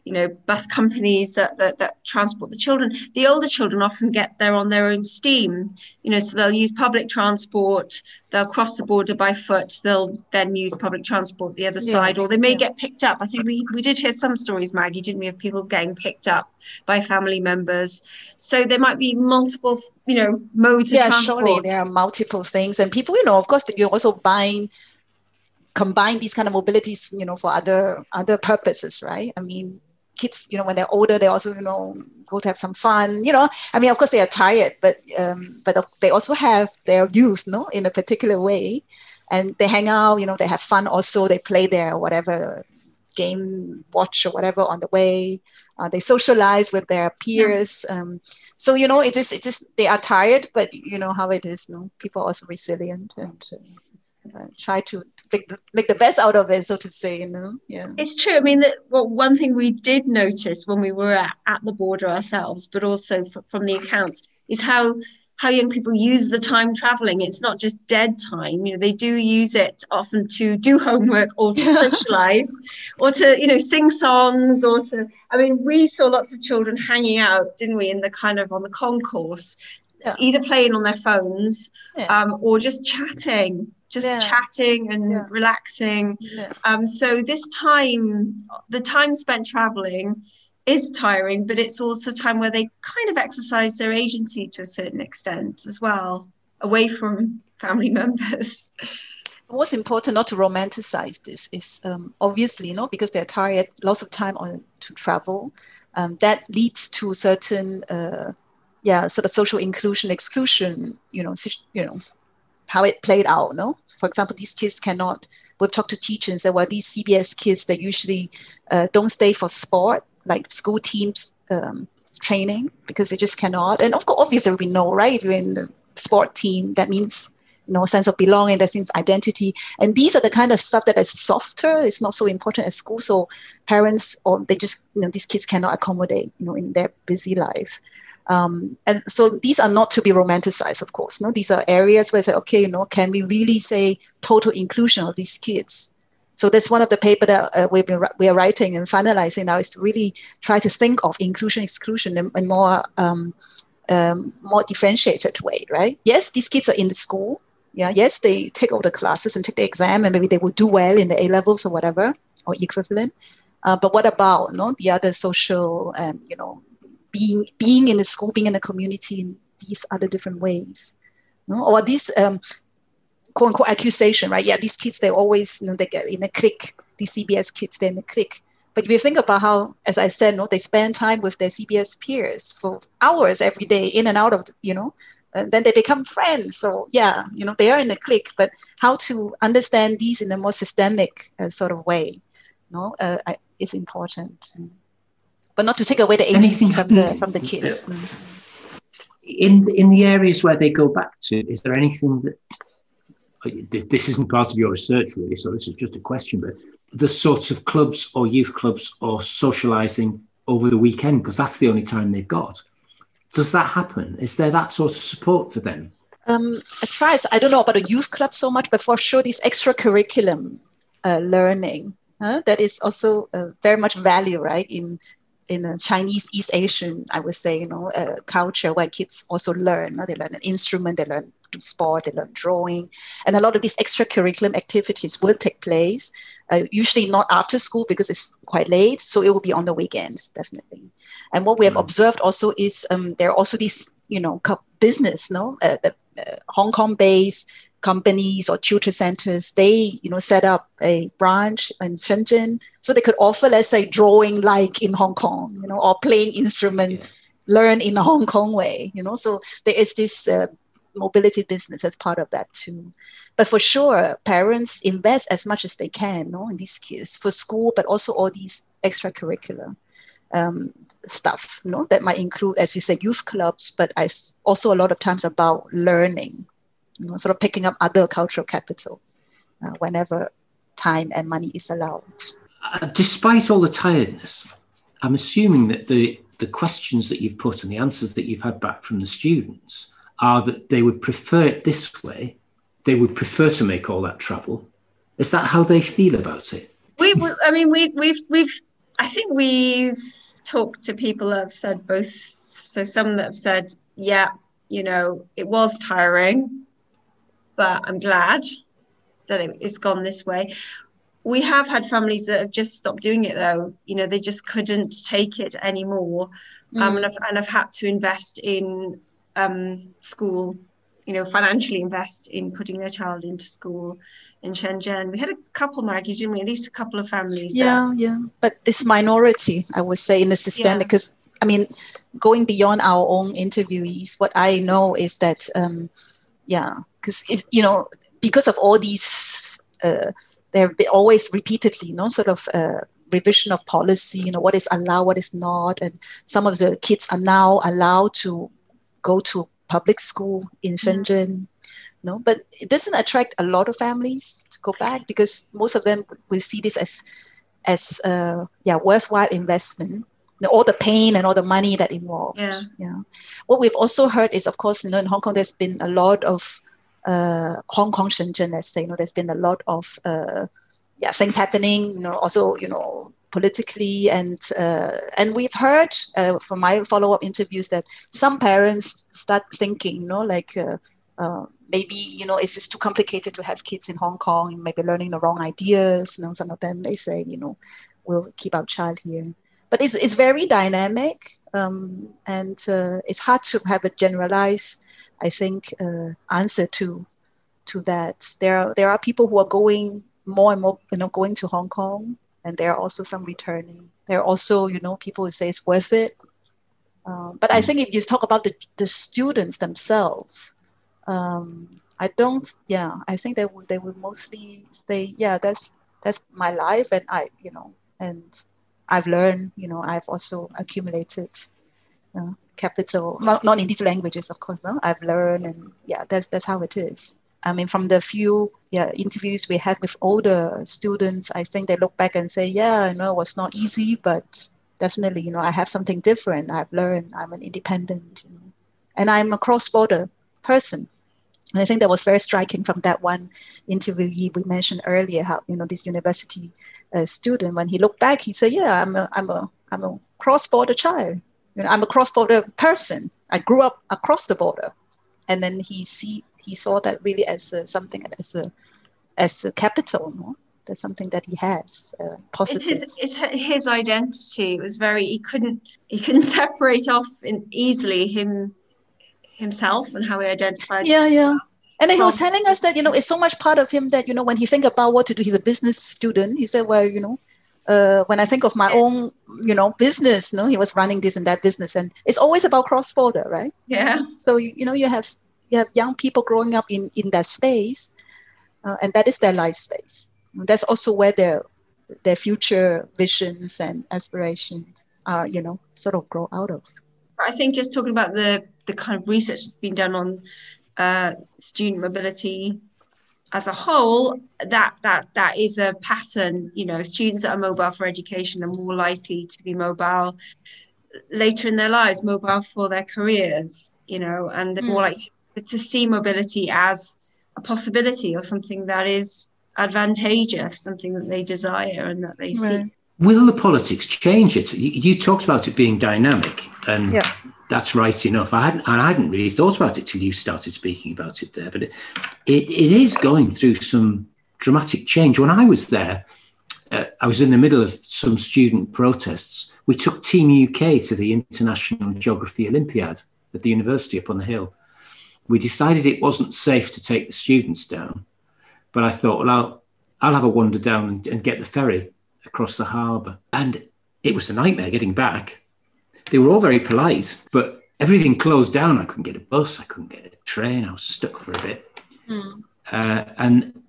you know bus companies that, that that transport the children. The older children often get there on their own steam. You know so they'll use public transport they'll cross the border by foot they'll then use public transport the other yeah, side or they may yeah. get picked up. I think we, we did hear some stories maggie didn't we of people getting picked up by family members. So there might be multiple you know modes yeah, of transport. surely there are multiple things. And people you know of course you're also buying combine these kind of mobilities, you know, for other other purposes, right? I mean, kids, you know, when they're older, they also, you know, go to have some fun. You know, I mean, of course, they are tired, but um, but they also have their youth, no, in a particular way, and they hang out. You know, they have fun. Also, they play their whatever game, watch or whatever on the way. Uh, they socialize with their peers. Yeah. Um, so you know, it is it is they are tired, but you know how it is. You know, people are also resilient and. Uh, uh, try to make the, make the best out of it, so to say. You know, yeah. It's true. I mean, that well, one thing we did notice when we were at, at the border ourselves, but also f- from the accounts, is how how young people use the time traveling. It's not just dead time. You know, they do use it often to do homework or to socialize or to, you know, sing songs or to, I mean, we saw lots of children hanging out, didn't we, in the kind of on the concourse, yeah. either playing on their phones yeah. um, or just chatting, just yeah. chatting and relaxing. Um, so this time, the time spent traveling, is tiring, but it's also time where they kind of exercise their agency to a certain extent as well, away from family members. What's important not to romanticize this is um, obviously, you know, because they're tired, lots of time on to travel. Um, that leads to certain, uh, yeah, sort of social inclusion, exclusion, you know, you know, how it played out. No, for example, these kids cannot. We've talked to teachers that were these CBS kids that usually uh, don't stay for sport like school teams um, training because they just cannot. And of course, obviously, we know, right? If you're in the sport team, that means you know sense of belonging, that means identity. And these are the kind of stuff that is softer. It's not so important at school. So parents or they just you know these kids cannot accommodate you know in their busy life. Um, and so these are not to be romanticized, of course. No, these are areas where I say, okay, you know, can we really say total inclusion of these kids? So that's one of the paper that uh, we've been, we are writing and finalizing now is to really try to think of inclusion, exclusion in, in more um, um, more differentiated way, right? Yes, these kids are in the school. Yeah, yes, they take all the classes and take the exam, and maybe they will do well in the A levels or whatever or equivalent. Uh, but what about no the other social and you know being being in the school, being in the community in these other different ways? No? Or this um, quote unquote accusation, right? Yeah, these kids, they always, you know, they get in a clique, these CBS kids, they're in a clique. But if you think about how, as I said, no, they spend time with their CBS peers for hours every day, in and out of, you know, and then they become friends. So yeah, you know, they are in a clique. But how to understand these in a more systemic uh, sort of way, you know, uh, is important. But not to take away the agency from the from the kids. In in the areas where they go back to, is there anything that this isn't part of your research really, so this is just a question, but the sorts of clubs or youth clubs or socializing over the weekend, because that's the only time they've got. Does that happen? Is there that sort of support for them? Um, as far as I don't know about a youth club so much, but for sure, this extracurriculum uh, learning uh, that is also uh, very much value, right, in in a Chinese East Asian, I would say, you know, uh, culture where kids also learn. They learn an instrument, they learn do sport, they learn drawing, and a lot of these extracurricular activities will take place. Uh, usually not after school because it's quite late, so it will be on the weekends, definitely. And what we have mm. observed also is um, there are also these, you know, business, no, uh, the uh, Hong Kong-based companies or tutor centers, they, you know, set up a branch in Shenzhen so they could offer, let's say, drawing like in Hong Kong, you know, or playing instrument, yeah. learn in a Hong Kong way, you know. So there is this uh, mobility business as part of that too. But for sure, parents invest as much as they can, no, in these kids for school, but also all these extracurricular. Um, stuff you know that might include as you said youth clubs but i also a lot of times about learning you know, sort of picking up other cultural capital uh, whenever time and money is allowed. Uh, despite all the tiredness, I'm assuming that the, the questions that you've put and the answers that you've had back from the students are that they would prefer it this way. They would prefer to make all that travel. Is that how they feel about it? We, I mean, we, we've, we've, I think we've talked to people that have said both. So some that have said, yeah, you know, it was tiring but I'm glad that it, it's gone this way. We have had families that have just stopped doing it though. You know, they just couldn't take it anymore, mm. um, and, have, and have had to invest in um, school. You know, financially invest in putting their child into school in Shenzhen. We had a couple, Maggie, didn't we? At least a couple of families. Yeah, there. yeah. But this minority, I would say, in the system, yeah. because I mean, going beyond our own interviewees, what I know is that, um, yeah, because you know because of all these uh, there have been always repeatedly you know sort of uh, revision of policy you know what is allowed what is not and some of the kids are now allowed to go to public school in shenzhen mm. you know but it doesn't attract a lot of families to go back because most of them will see this as as uh, yeah worthwhile investment all the pain and all the money that involved. Yeah. yeah. What we've also heard is, of course, you know, in Hong Kong, there's been a lot of Hong Kong Shenzhen, let's say, you know, there's been a lot of uh, yeah things happening. You know, also you know politically and uh, and we've heard uh, from my follow-up interviews that some parents start thinking, you know, like. Uh, uh, maybe you know it's just too complicated to have kids in Hong Kong. Maybe learning the wrong ideas. You know, some of them they say, you know, we'll keep our child here but it's, it's very dynamic um, and uh, it's hard to have a generalized i think uh, answer to to that. There are there are people who are going more and more you know going to hong kong and there are also some returning. There are also you know people who say it's worth it. Um, but i mm. think if you talk about the, the students themselves um, i don't yeah i think they would they would mostly say yeah that's that's my life and i you know and I've learned, you know, I've also accumulated uh, capital, not, not in these languages, of course, no, I've learned and yeah, that's, that's how it is. I mean, from the few yeah, interviews we had with older students, I think they look back and say, yeah, I know it was not easy, but definitely, you know, I have something different. I've learned I'm an independent, you know, and I'm a cross-border person. And I think that was very striking from that one interview we mentioned earlier, how, you know, this university a student, when he looked back, he said, "Yeah, I'm a I'm a I'm a cross-border child. You know, I'm a cross-border person. I grew up across the border." And then he see he saw that really as a, something as a as a capital. No? That's something that he has uh, positive. It's his, it's his identity. It was very he couldn't he couldn't separate off in easily him himself and how he identified. Yeah, himself. yeah. And then he was telling us that, you know, it's so much part of him that, you know, when he think about what to do, he's a business student. He said, well, you know, uh, when I think of my own, you know, business, you know, he was running this and that business, and it's always about cross border, right? Yeah. So you know, you have you have young people growing up in in that space, uh, and that is their life space. That's also where their their future visions and aspirations are, you know, sort of grow out of. I think just talking about the the kind of research that's been done on uh, student mobility as a whole, that that that is a pattern. You know, students that are mobile for education are more likely to be mobile later in their lives, mobile for their careers. You know, and they're mm. more hmm. likely to see mobility as a possibility or something that is advantageous, something that they desire and that they right. see. Will the politics change it? You, you talked about it being dynamic, and yeah that's right enough. I hadn't, I hadn't really thought about it till you started speaking about it there, but it, it, it is going through some dramatic change. When I was there, uh, I was in the middle of some student protests. We took Team UK to the International Geography Olympiad at the university up on the hill. We decided it wasn't safe to take the students down, but I thought, well, I'll, I'll have a wander down and, and get the ferry across the harbour. And it was a nightmare getting back they were all very polite, but everything closed down. I couldn't get a bus, I couldn't get a train. I was stuck for a bit, mm. uh, and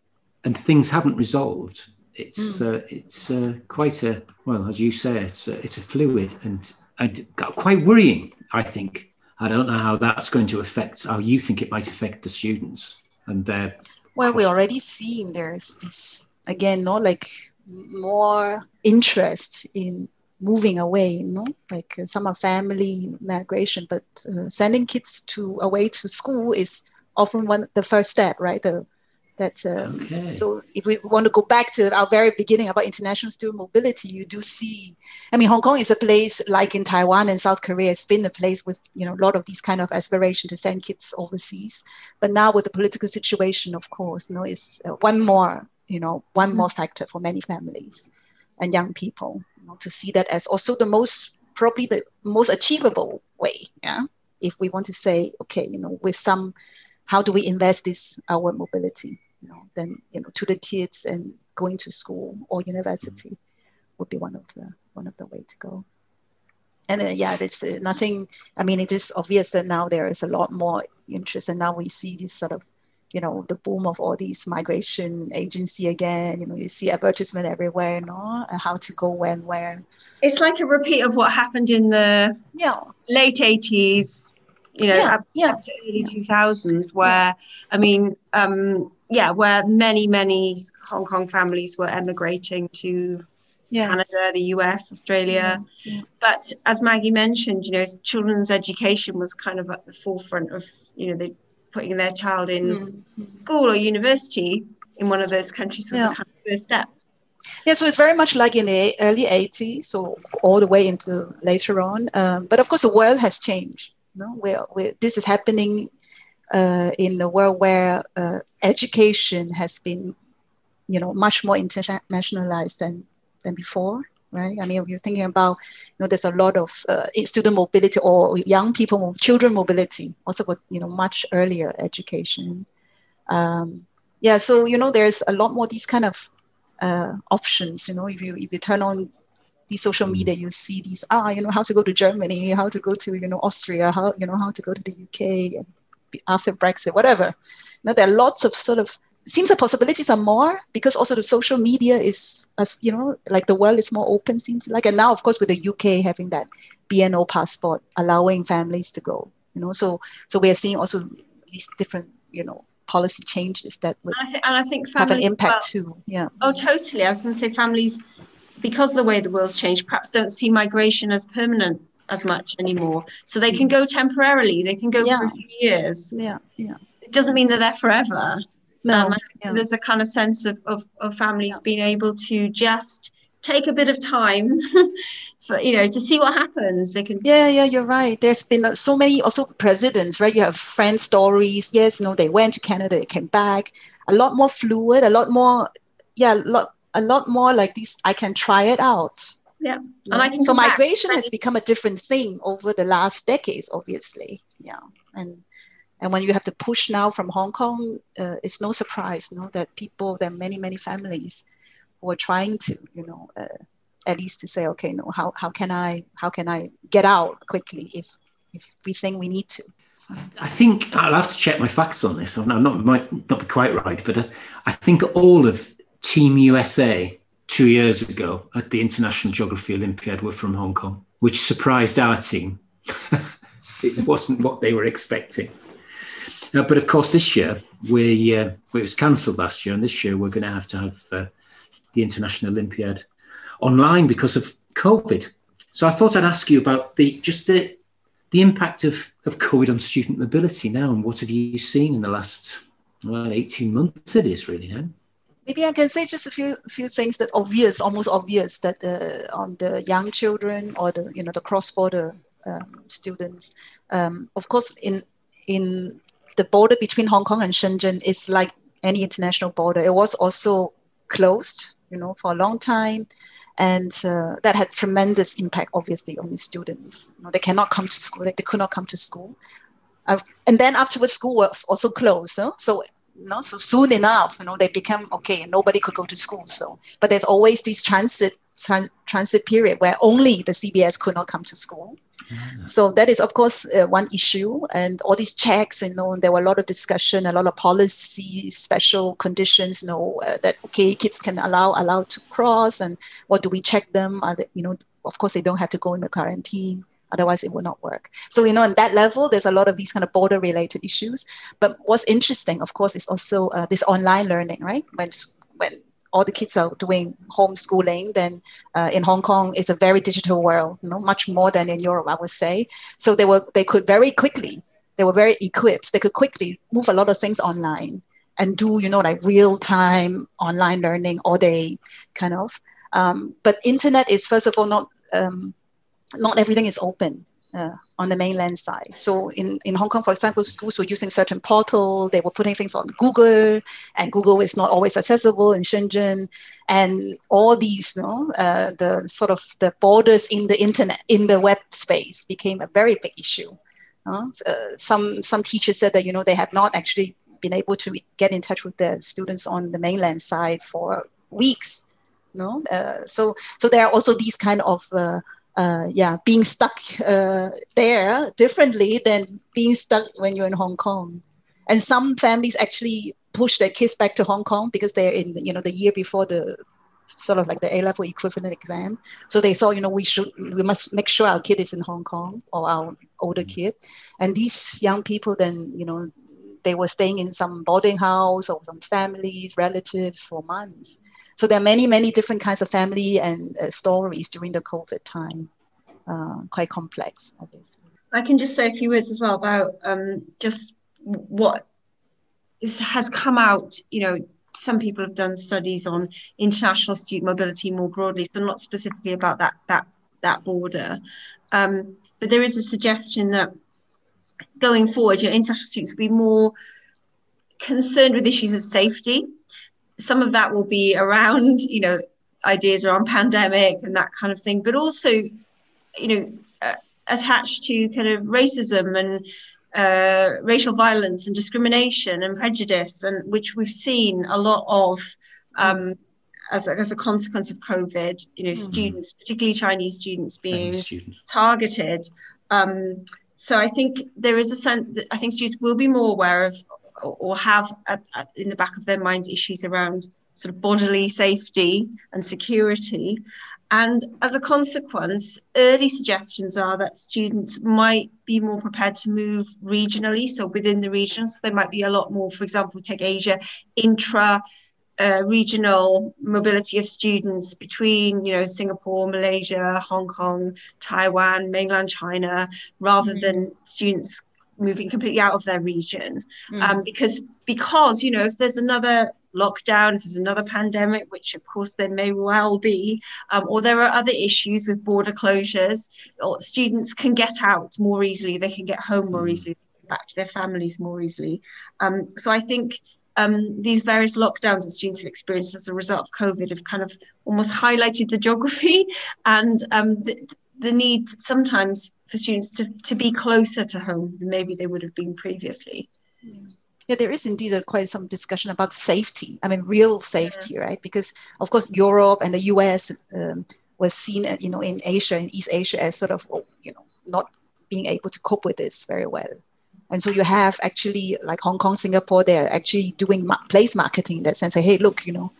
and things haven't resolved. It's mm. uh, it's uh, quite a well, as you say, it's a, it's a fluid and and quite worrying. I think I don't know how that's going to affect how you think it might affect the students and their. Well, we're already seeing there's this again, not like more interest in moving away you know like uh, some are family migration but uh, sending kids to away to school is often one the first step right the that uh, okay. so if we want to go back to our very beginning about international student mobility you do see i mean hong kong is a place like in taiwan and south korea it's been a place with you know a lot of these kind of aspiration to send kids overseas but now with the political situation of course you know it's uh, one more you know one mm-hmm. more factor for many families and young people know, to see that as also the most probably the most achievable way. Yeah, if we want to say, okay, you know, with some, how do we invest this our mobility? You know, then you know, to the kids and going to school or university would be one of the one of the way to go. And uh, yeah, there's uh, nothing. I mean, it is obvious that now there is a lot more interest, and now we see this sort of you know the boom of all these migration agency again you know you see advertisement everywhere you know how to go when where it's like a repeat of what happened in the yeah late 80s you know yeah, up, yeah. up to early yeah. 2000s where i mean um yeah where many many hong kong families were emigrating to yeah. Canada, the US, Australia. Yeah. Yeah. But as Maggie mentioned, you know, children's education was kind of at the forefront of, you know, they putting their child in mm-hmm. school or university in one of those countries was yeah. a kind of first step. Yeah, so it's very much like in the early 80s, so all the way into later on. Um, but of course, the world has changed. You know, where, where this is happening uh, in a world where uh, education has been, you know, much more internationalized than than before, right? I mean, if you're thinking about, you know, there's a lot of uh, student mobility or young people, children mobility, also for you know much earlier education. Um, yeah, so you know, there's a lot more these kind of uh, options. You know, if you if you turn on the social media, you see these ah, you know, how to go to Germany, how to go to you know Austria, how you know how to go to the UK after Brexit, whatever. You know, there are lots of sort of seems the possibilities are more because also the social media is as you know like the world is more open seems like and now of course with the uk having that bno passport allowing families to go you know so so we are seeing also these different you know policy changes that would and I, th- and I think have an impact well, too. Yeah. Oh, totally. I was going to say families, because the way the world's changed, perhaps don't see migration as permanent as much anymore. So they can go temporarily. They can go yeah. for a few years. Yeah, yeah. It doesn't mean they're there forever. No, um, yeah. there's a kind of sense of, of, of families yeah. being able to just take a bit of time for you know to see what happens. They can yeah yeah you're right. There's been so many also presidents right? You have friend stories. Yes you know they went to canada they came back. A lot more fluid a lot more yeah a lot a lot more like this i can try it out. Yeah and I can so migration back. has become a different thing over the last decades obviously. Yeah and and when you have to push now from hong kong uh, it's no surprise you know that people there are many many families who are trying to you know uh, at least to say, okay, no, how, how can I how can I get out quickly if if we think we need to. I think I'll have to check my facts on this. I'm not might not be quite right, but I, uh, I think all of Team USA two years ago at the International Geography Olympiad were from Hong Kong, which surprised our team. it wasn't what they were expecting. But of course, this year we uh, it was cancelled last year, and this year we're going to have to have uh, the International Olympiad online because of COVID. So I thought I'd ask you about the just the the impact of, of COVID on student mobility now, and what have you seen in the last well, 18 months it is really now? Maybe I can say just a few few things that obvious, almost obvious that uh, on the young children or the you know the cross border um, students. Um, of course, in in the border between Hong Kong and Shenzhen is like any international border. It was also closed, you know, for a long time and uh, that had tremendous impact obviously on the students you know, they cannot come to school like they could not come to school and then afterwards school was also closed no? so you know, so soon enough you know they become okay nobody could go to school so but there's always this transit transit period where only the CBS could not come to school. So that is, of course, uh, one issue. And all these checks, you know, there were a lot of discussion, a lot of policy, special conditions, you know, uh, that okay, kids can allow allowed to cross, and what do we check them? Are they, you know, of course, they don't have to go in the quarantine. Otherwise, it will not work. So, you know, on that level, there's a lot of these kind of border related issues. But what's interesting, of course, is also uh, this online learning, right? When when all the kids are doing homeschooling, then uh, in Hong Kong it's a very digital world, you know, much more than in Europe, I would say. So they were they could very quickly, they were very equipped. They could quickly move a lot of things online and do you know like real time online learning all day, kind of. Um, but internet is first of all not um, not everything is open uh, on the mainland side. So in, in Hong Kong, for example, schools were using certain portal, they were putting things on Google, and Google is not always accessible in Shenzhen. And all these, you know, uh, the sort of the borders in the internet, in the web space became a very big issue. Uh, some, some teachers said that, you know, they have not actually been able to get in touch with their students on the mainland side for weeks. No, uh, so so there are also these kind of uh, yeah, being stuck uh, there differently than being stuck when you're in Hong Kong. And some families actually push their kids back to Hong Kong because they're in, you know, the year before the sort of like the A level equivalent exam. So they thought, you know, we should, we must make sure our kid is in Hong Kong or our older mm. kid. And these young people then, you know, they were staying in some boarding house or some families, relatives for months. So there are many, many different kinds of family and uh, stories during the COVID time. Uh, quite complex, obviously. I can just say a few words as well about um, just what is, has come out. You know, some people have done studies on international student mobility more broadly, so not specifically about that that that border. Um, but there is a suggestion that going forward, you know, international students will be more concerned with issues of safety. Some of that will be around, you know, ideas around pandemic and that kind of thing, but also, you know, uh, attached to kind of racism and uh, racial violence and discrimination and prejudice, and which we've seen a lot of um, as, a, as a consequence of COVID. You know, mm. students, particularly Chinese students, being students. targeted. Um, so I think there is a sense that I think students will be more aware of or have at, at, in the back of their minds issues around sort of bodily safety and security. And as a consequence, early suggestions are that students might be more prepared to move regionally, so within the region. So there might be a lot more, for example, take Asia, intra uh, regional mobility of students between, you know, Singapore, Malaysia, Hong Kong, Taiwan, mainland China, rather mm-hmm. than students moving completely out of their region. Mm-hmm. Um, because because you know, if there's another lockdown, if there's another pandemic, which of course there may well be, um, or there are other issues with border closures, or students can get out more easily, they can get home more mm. easily, back to their families more easily. Um, so I think um, these various lockdowns that students have experienced as a result of COVID have kind of almost highlighted the geography and um, the, the, need sometimes for students to, to be closer to home than maybe they would have been previously. Yeah, there is indeed a, quite some discussion about safety. I mean, real safety, yeah. right? Because of course, Europe and the U.S. Um, was seen, you know, in Asia and East Asia as sort of, oh, you know, not being able to cope with this very well. And so you have actually like Hong Kong, Singapore, they're actually doing place marketing in that sense. Say, hey, look, you know,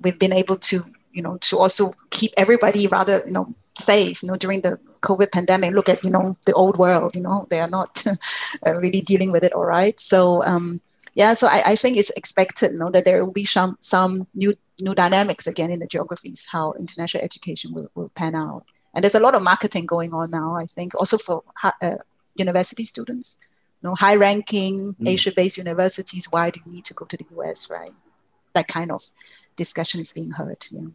we've been able to, you know, to also keep everybody rather, you know, safe, you know, during the COVID pandemic. Look at, you know, the old world, you know, they are not uh, really dealing with it all right. So, um, yeah, so I, I think it's expected, you know, that there will be some some new new dynamics again in the geographies, how international education will, will pan out. And there's a lot of marketing going on now, I think, also for uh, university students you know, high ranking mm. Asia based universities, why do you need to go to the US, right? That kind of discussion is being heard. Yeah.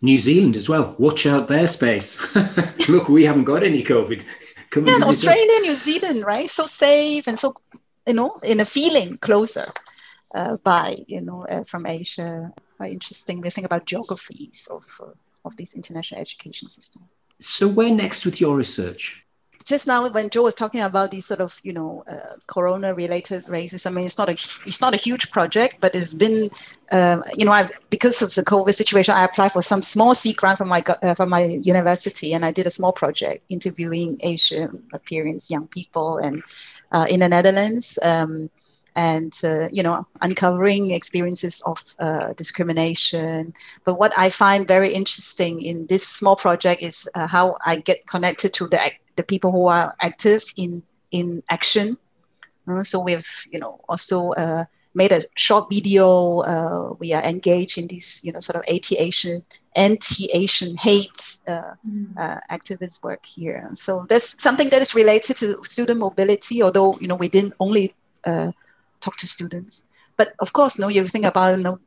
New Zealand as well. Watch out their space. Look, we haven't got any COVID. Come yeah, Australia, us. New Zealand, right? So safe and so, you know, in a feeling closer uh, by, you know, uh, from Asia. Quite interesting. We think about geographies of, uh, of this international education system. So, where next with your research? Just now when Joe was talking about these sort of you know uh, corona related races, I mean it's not a it's not a huge project, but it's been um, you know I've, because of the COVID situation, I applied for some small seed grant from my uh, from my university, and I did a small project interviewing Asian appearance young people and uh, in the Netherlands. Um, and uh, you know uncovering experiences of uh, discrimination but what i find very interesting in this small project is uh, how i get connected to the the people who are active in in action. Uh, so we've you know also uh, made a short video. Uh, we are engaged in this you know sort of anti-Asian anti-Asian hate uh, mm. Uh, activist work here. So that's something that is related to student mobility. Although you know we didn't only uh, talk to students, but of course, no, you think about you know,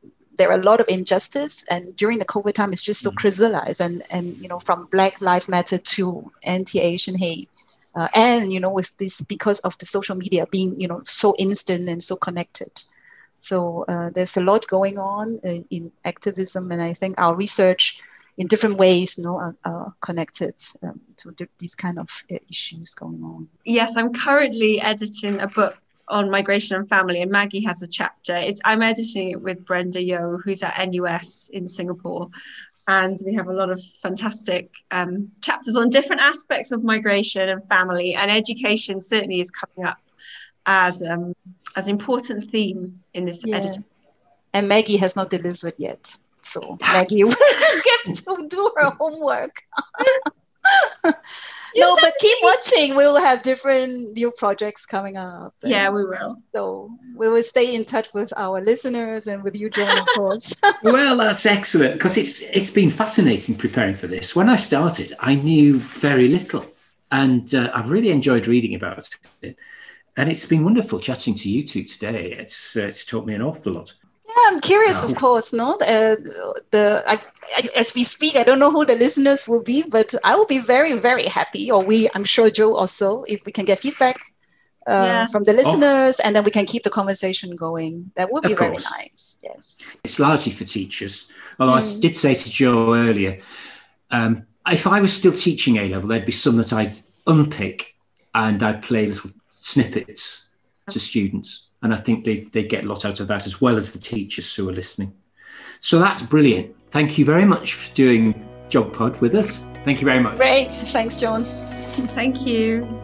there are a lot of injustice and during the covid time it's just so mm-hmm. crystallized. And and you know from black lives matter to anti-asian hate uh, and you know with this because of the social media being you know so instant and so connected. So uh, there's a lot going on in, in, activism and i think our research in different ways you know are, are connected um, to these kind of uh, issues going on. Yes i'm currently editing a book on migration and family, and Maggie has a chapter. It's, I'm editing it with Brenda Yeoh, who's at NUS in Singapore. And we have a lot of fantastic um, chapters on different aspects of migration and family, and education certainly is coming up as um, as an important theme in this yeah. editing. And Maggie has not delivered yet, so Maggie will get to do her homework. no, but keep watching. We will have different new projects coming up. Yeah, we will. So we will stay in touch with our listeners and with you, John, of course. well, that's excellent because it's it's been fascinating preparing for this. When I started, I knew very little, and uh, I've really enjoyed reading about it. And it's been wonderful chatting to you two today. It's uh, it's taught me an awful lot. Yeah, I'm curious, of course. No, uh, the I, I, as we speak, I don't know who the listeners will be, but I will be very, very happy. Or we, I'm sure Joe also, if we can get feedback uh, yeah. from the listeners, oh. and then we can keep the conversation going. That would be very nice. Yes, it's largely for teachers. Although mm. I did say to Joe earlier, um, if I was still teaching A level, there'd be some that I'd unpick and I'd play little snippets to students. And I think they, they get a lot out of that as well as the teachers who are listening. So that's brilliant. Thank you very much for doing GeogPod with us. Thank you very much. Great. Thanks, John. Thank you.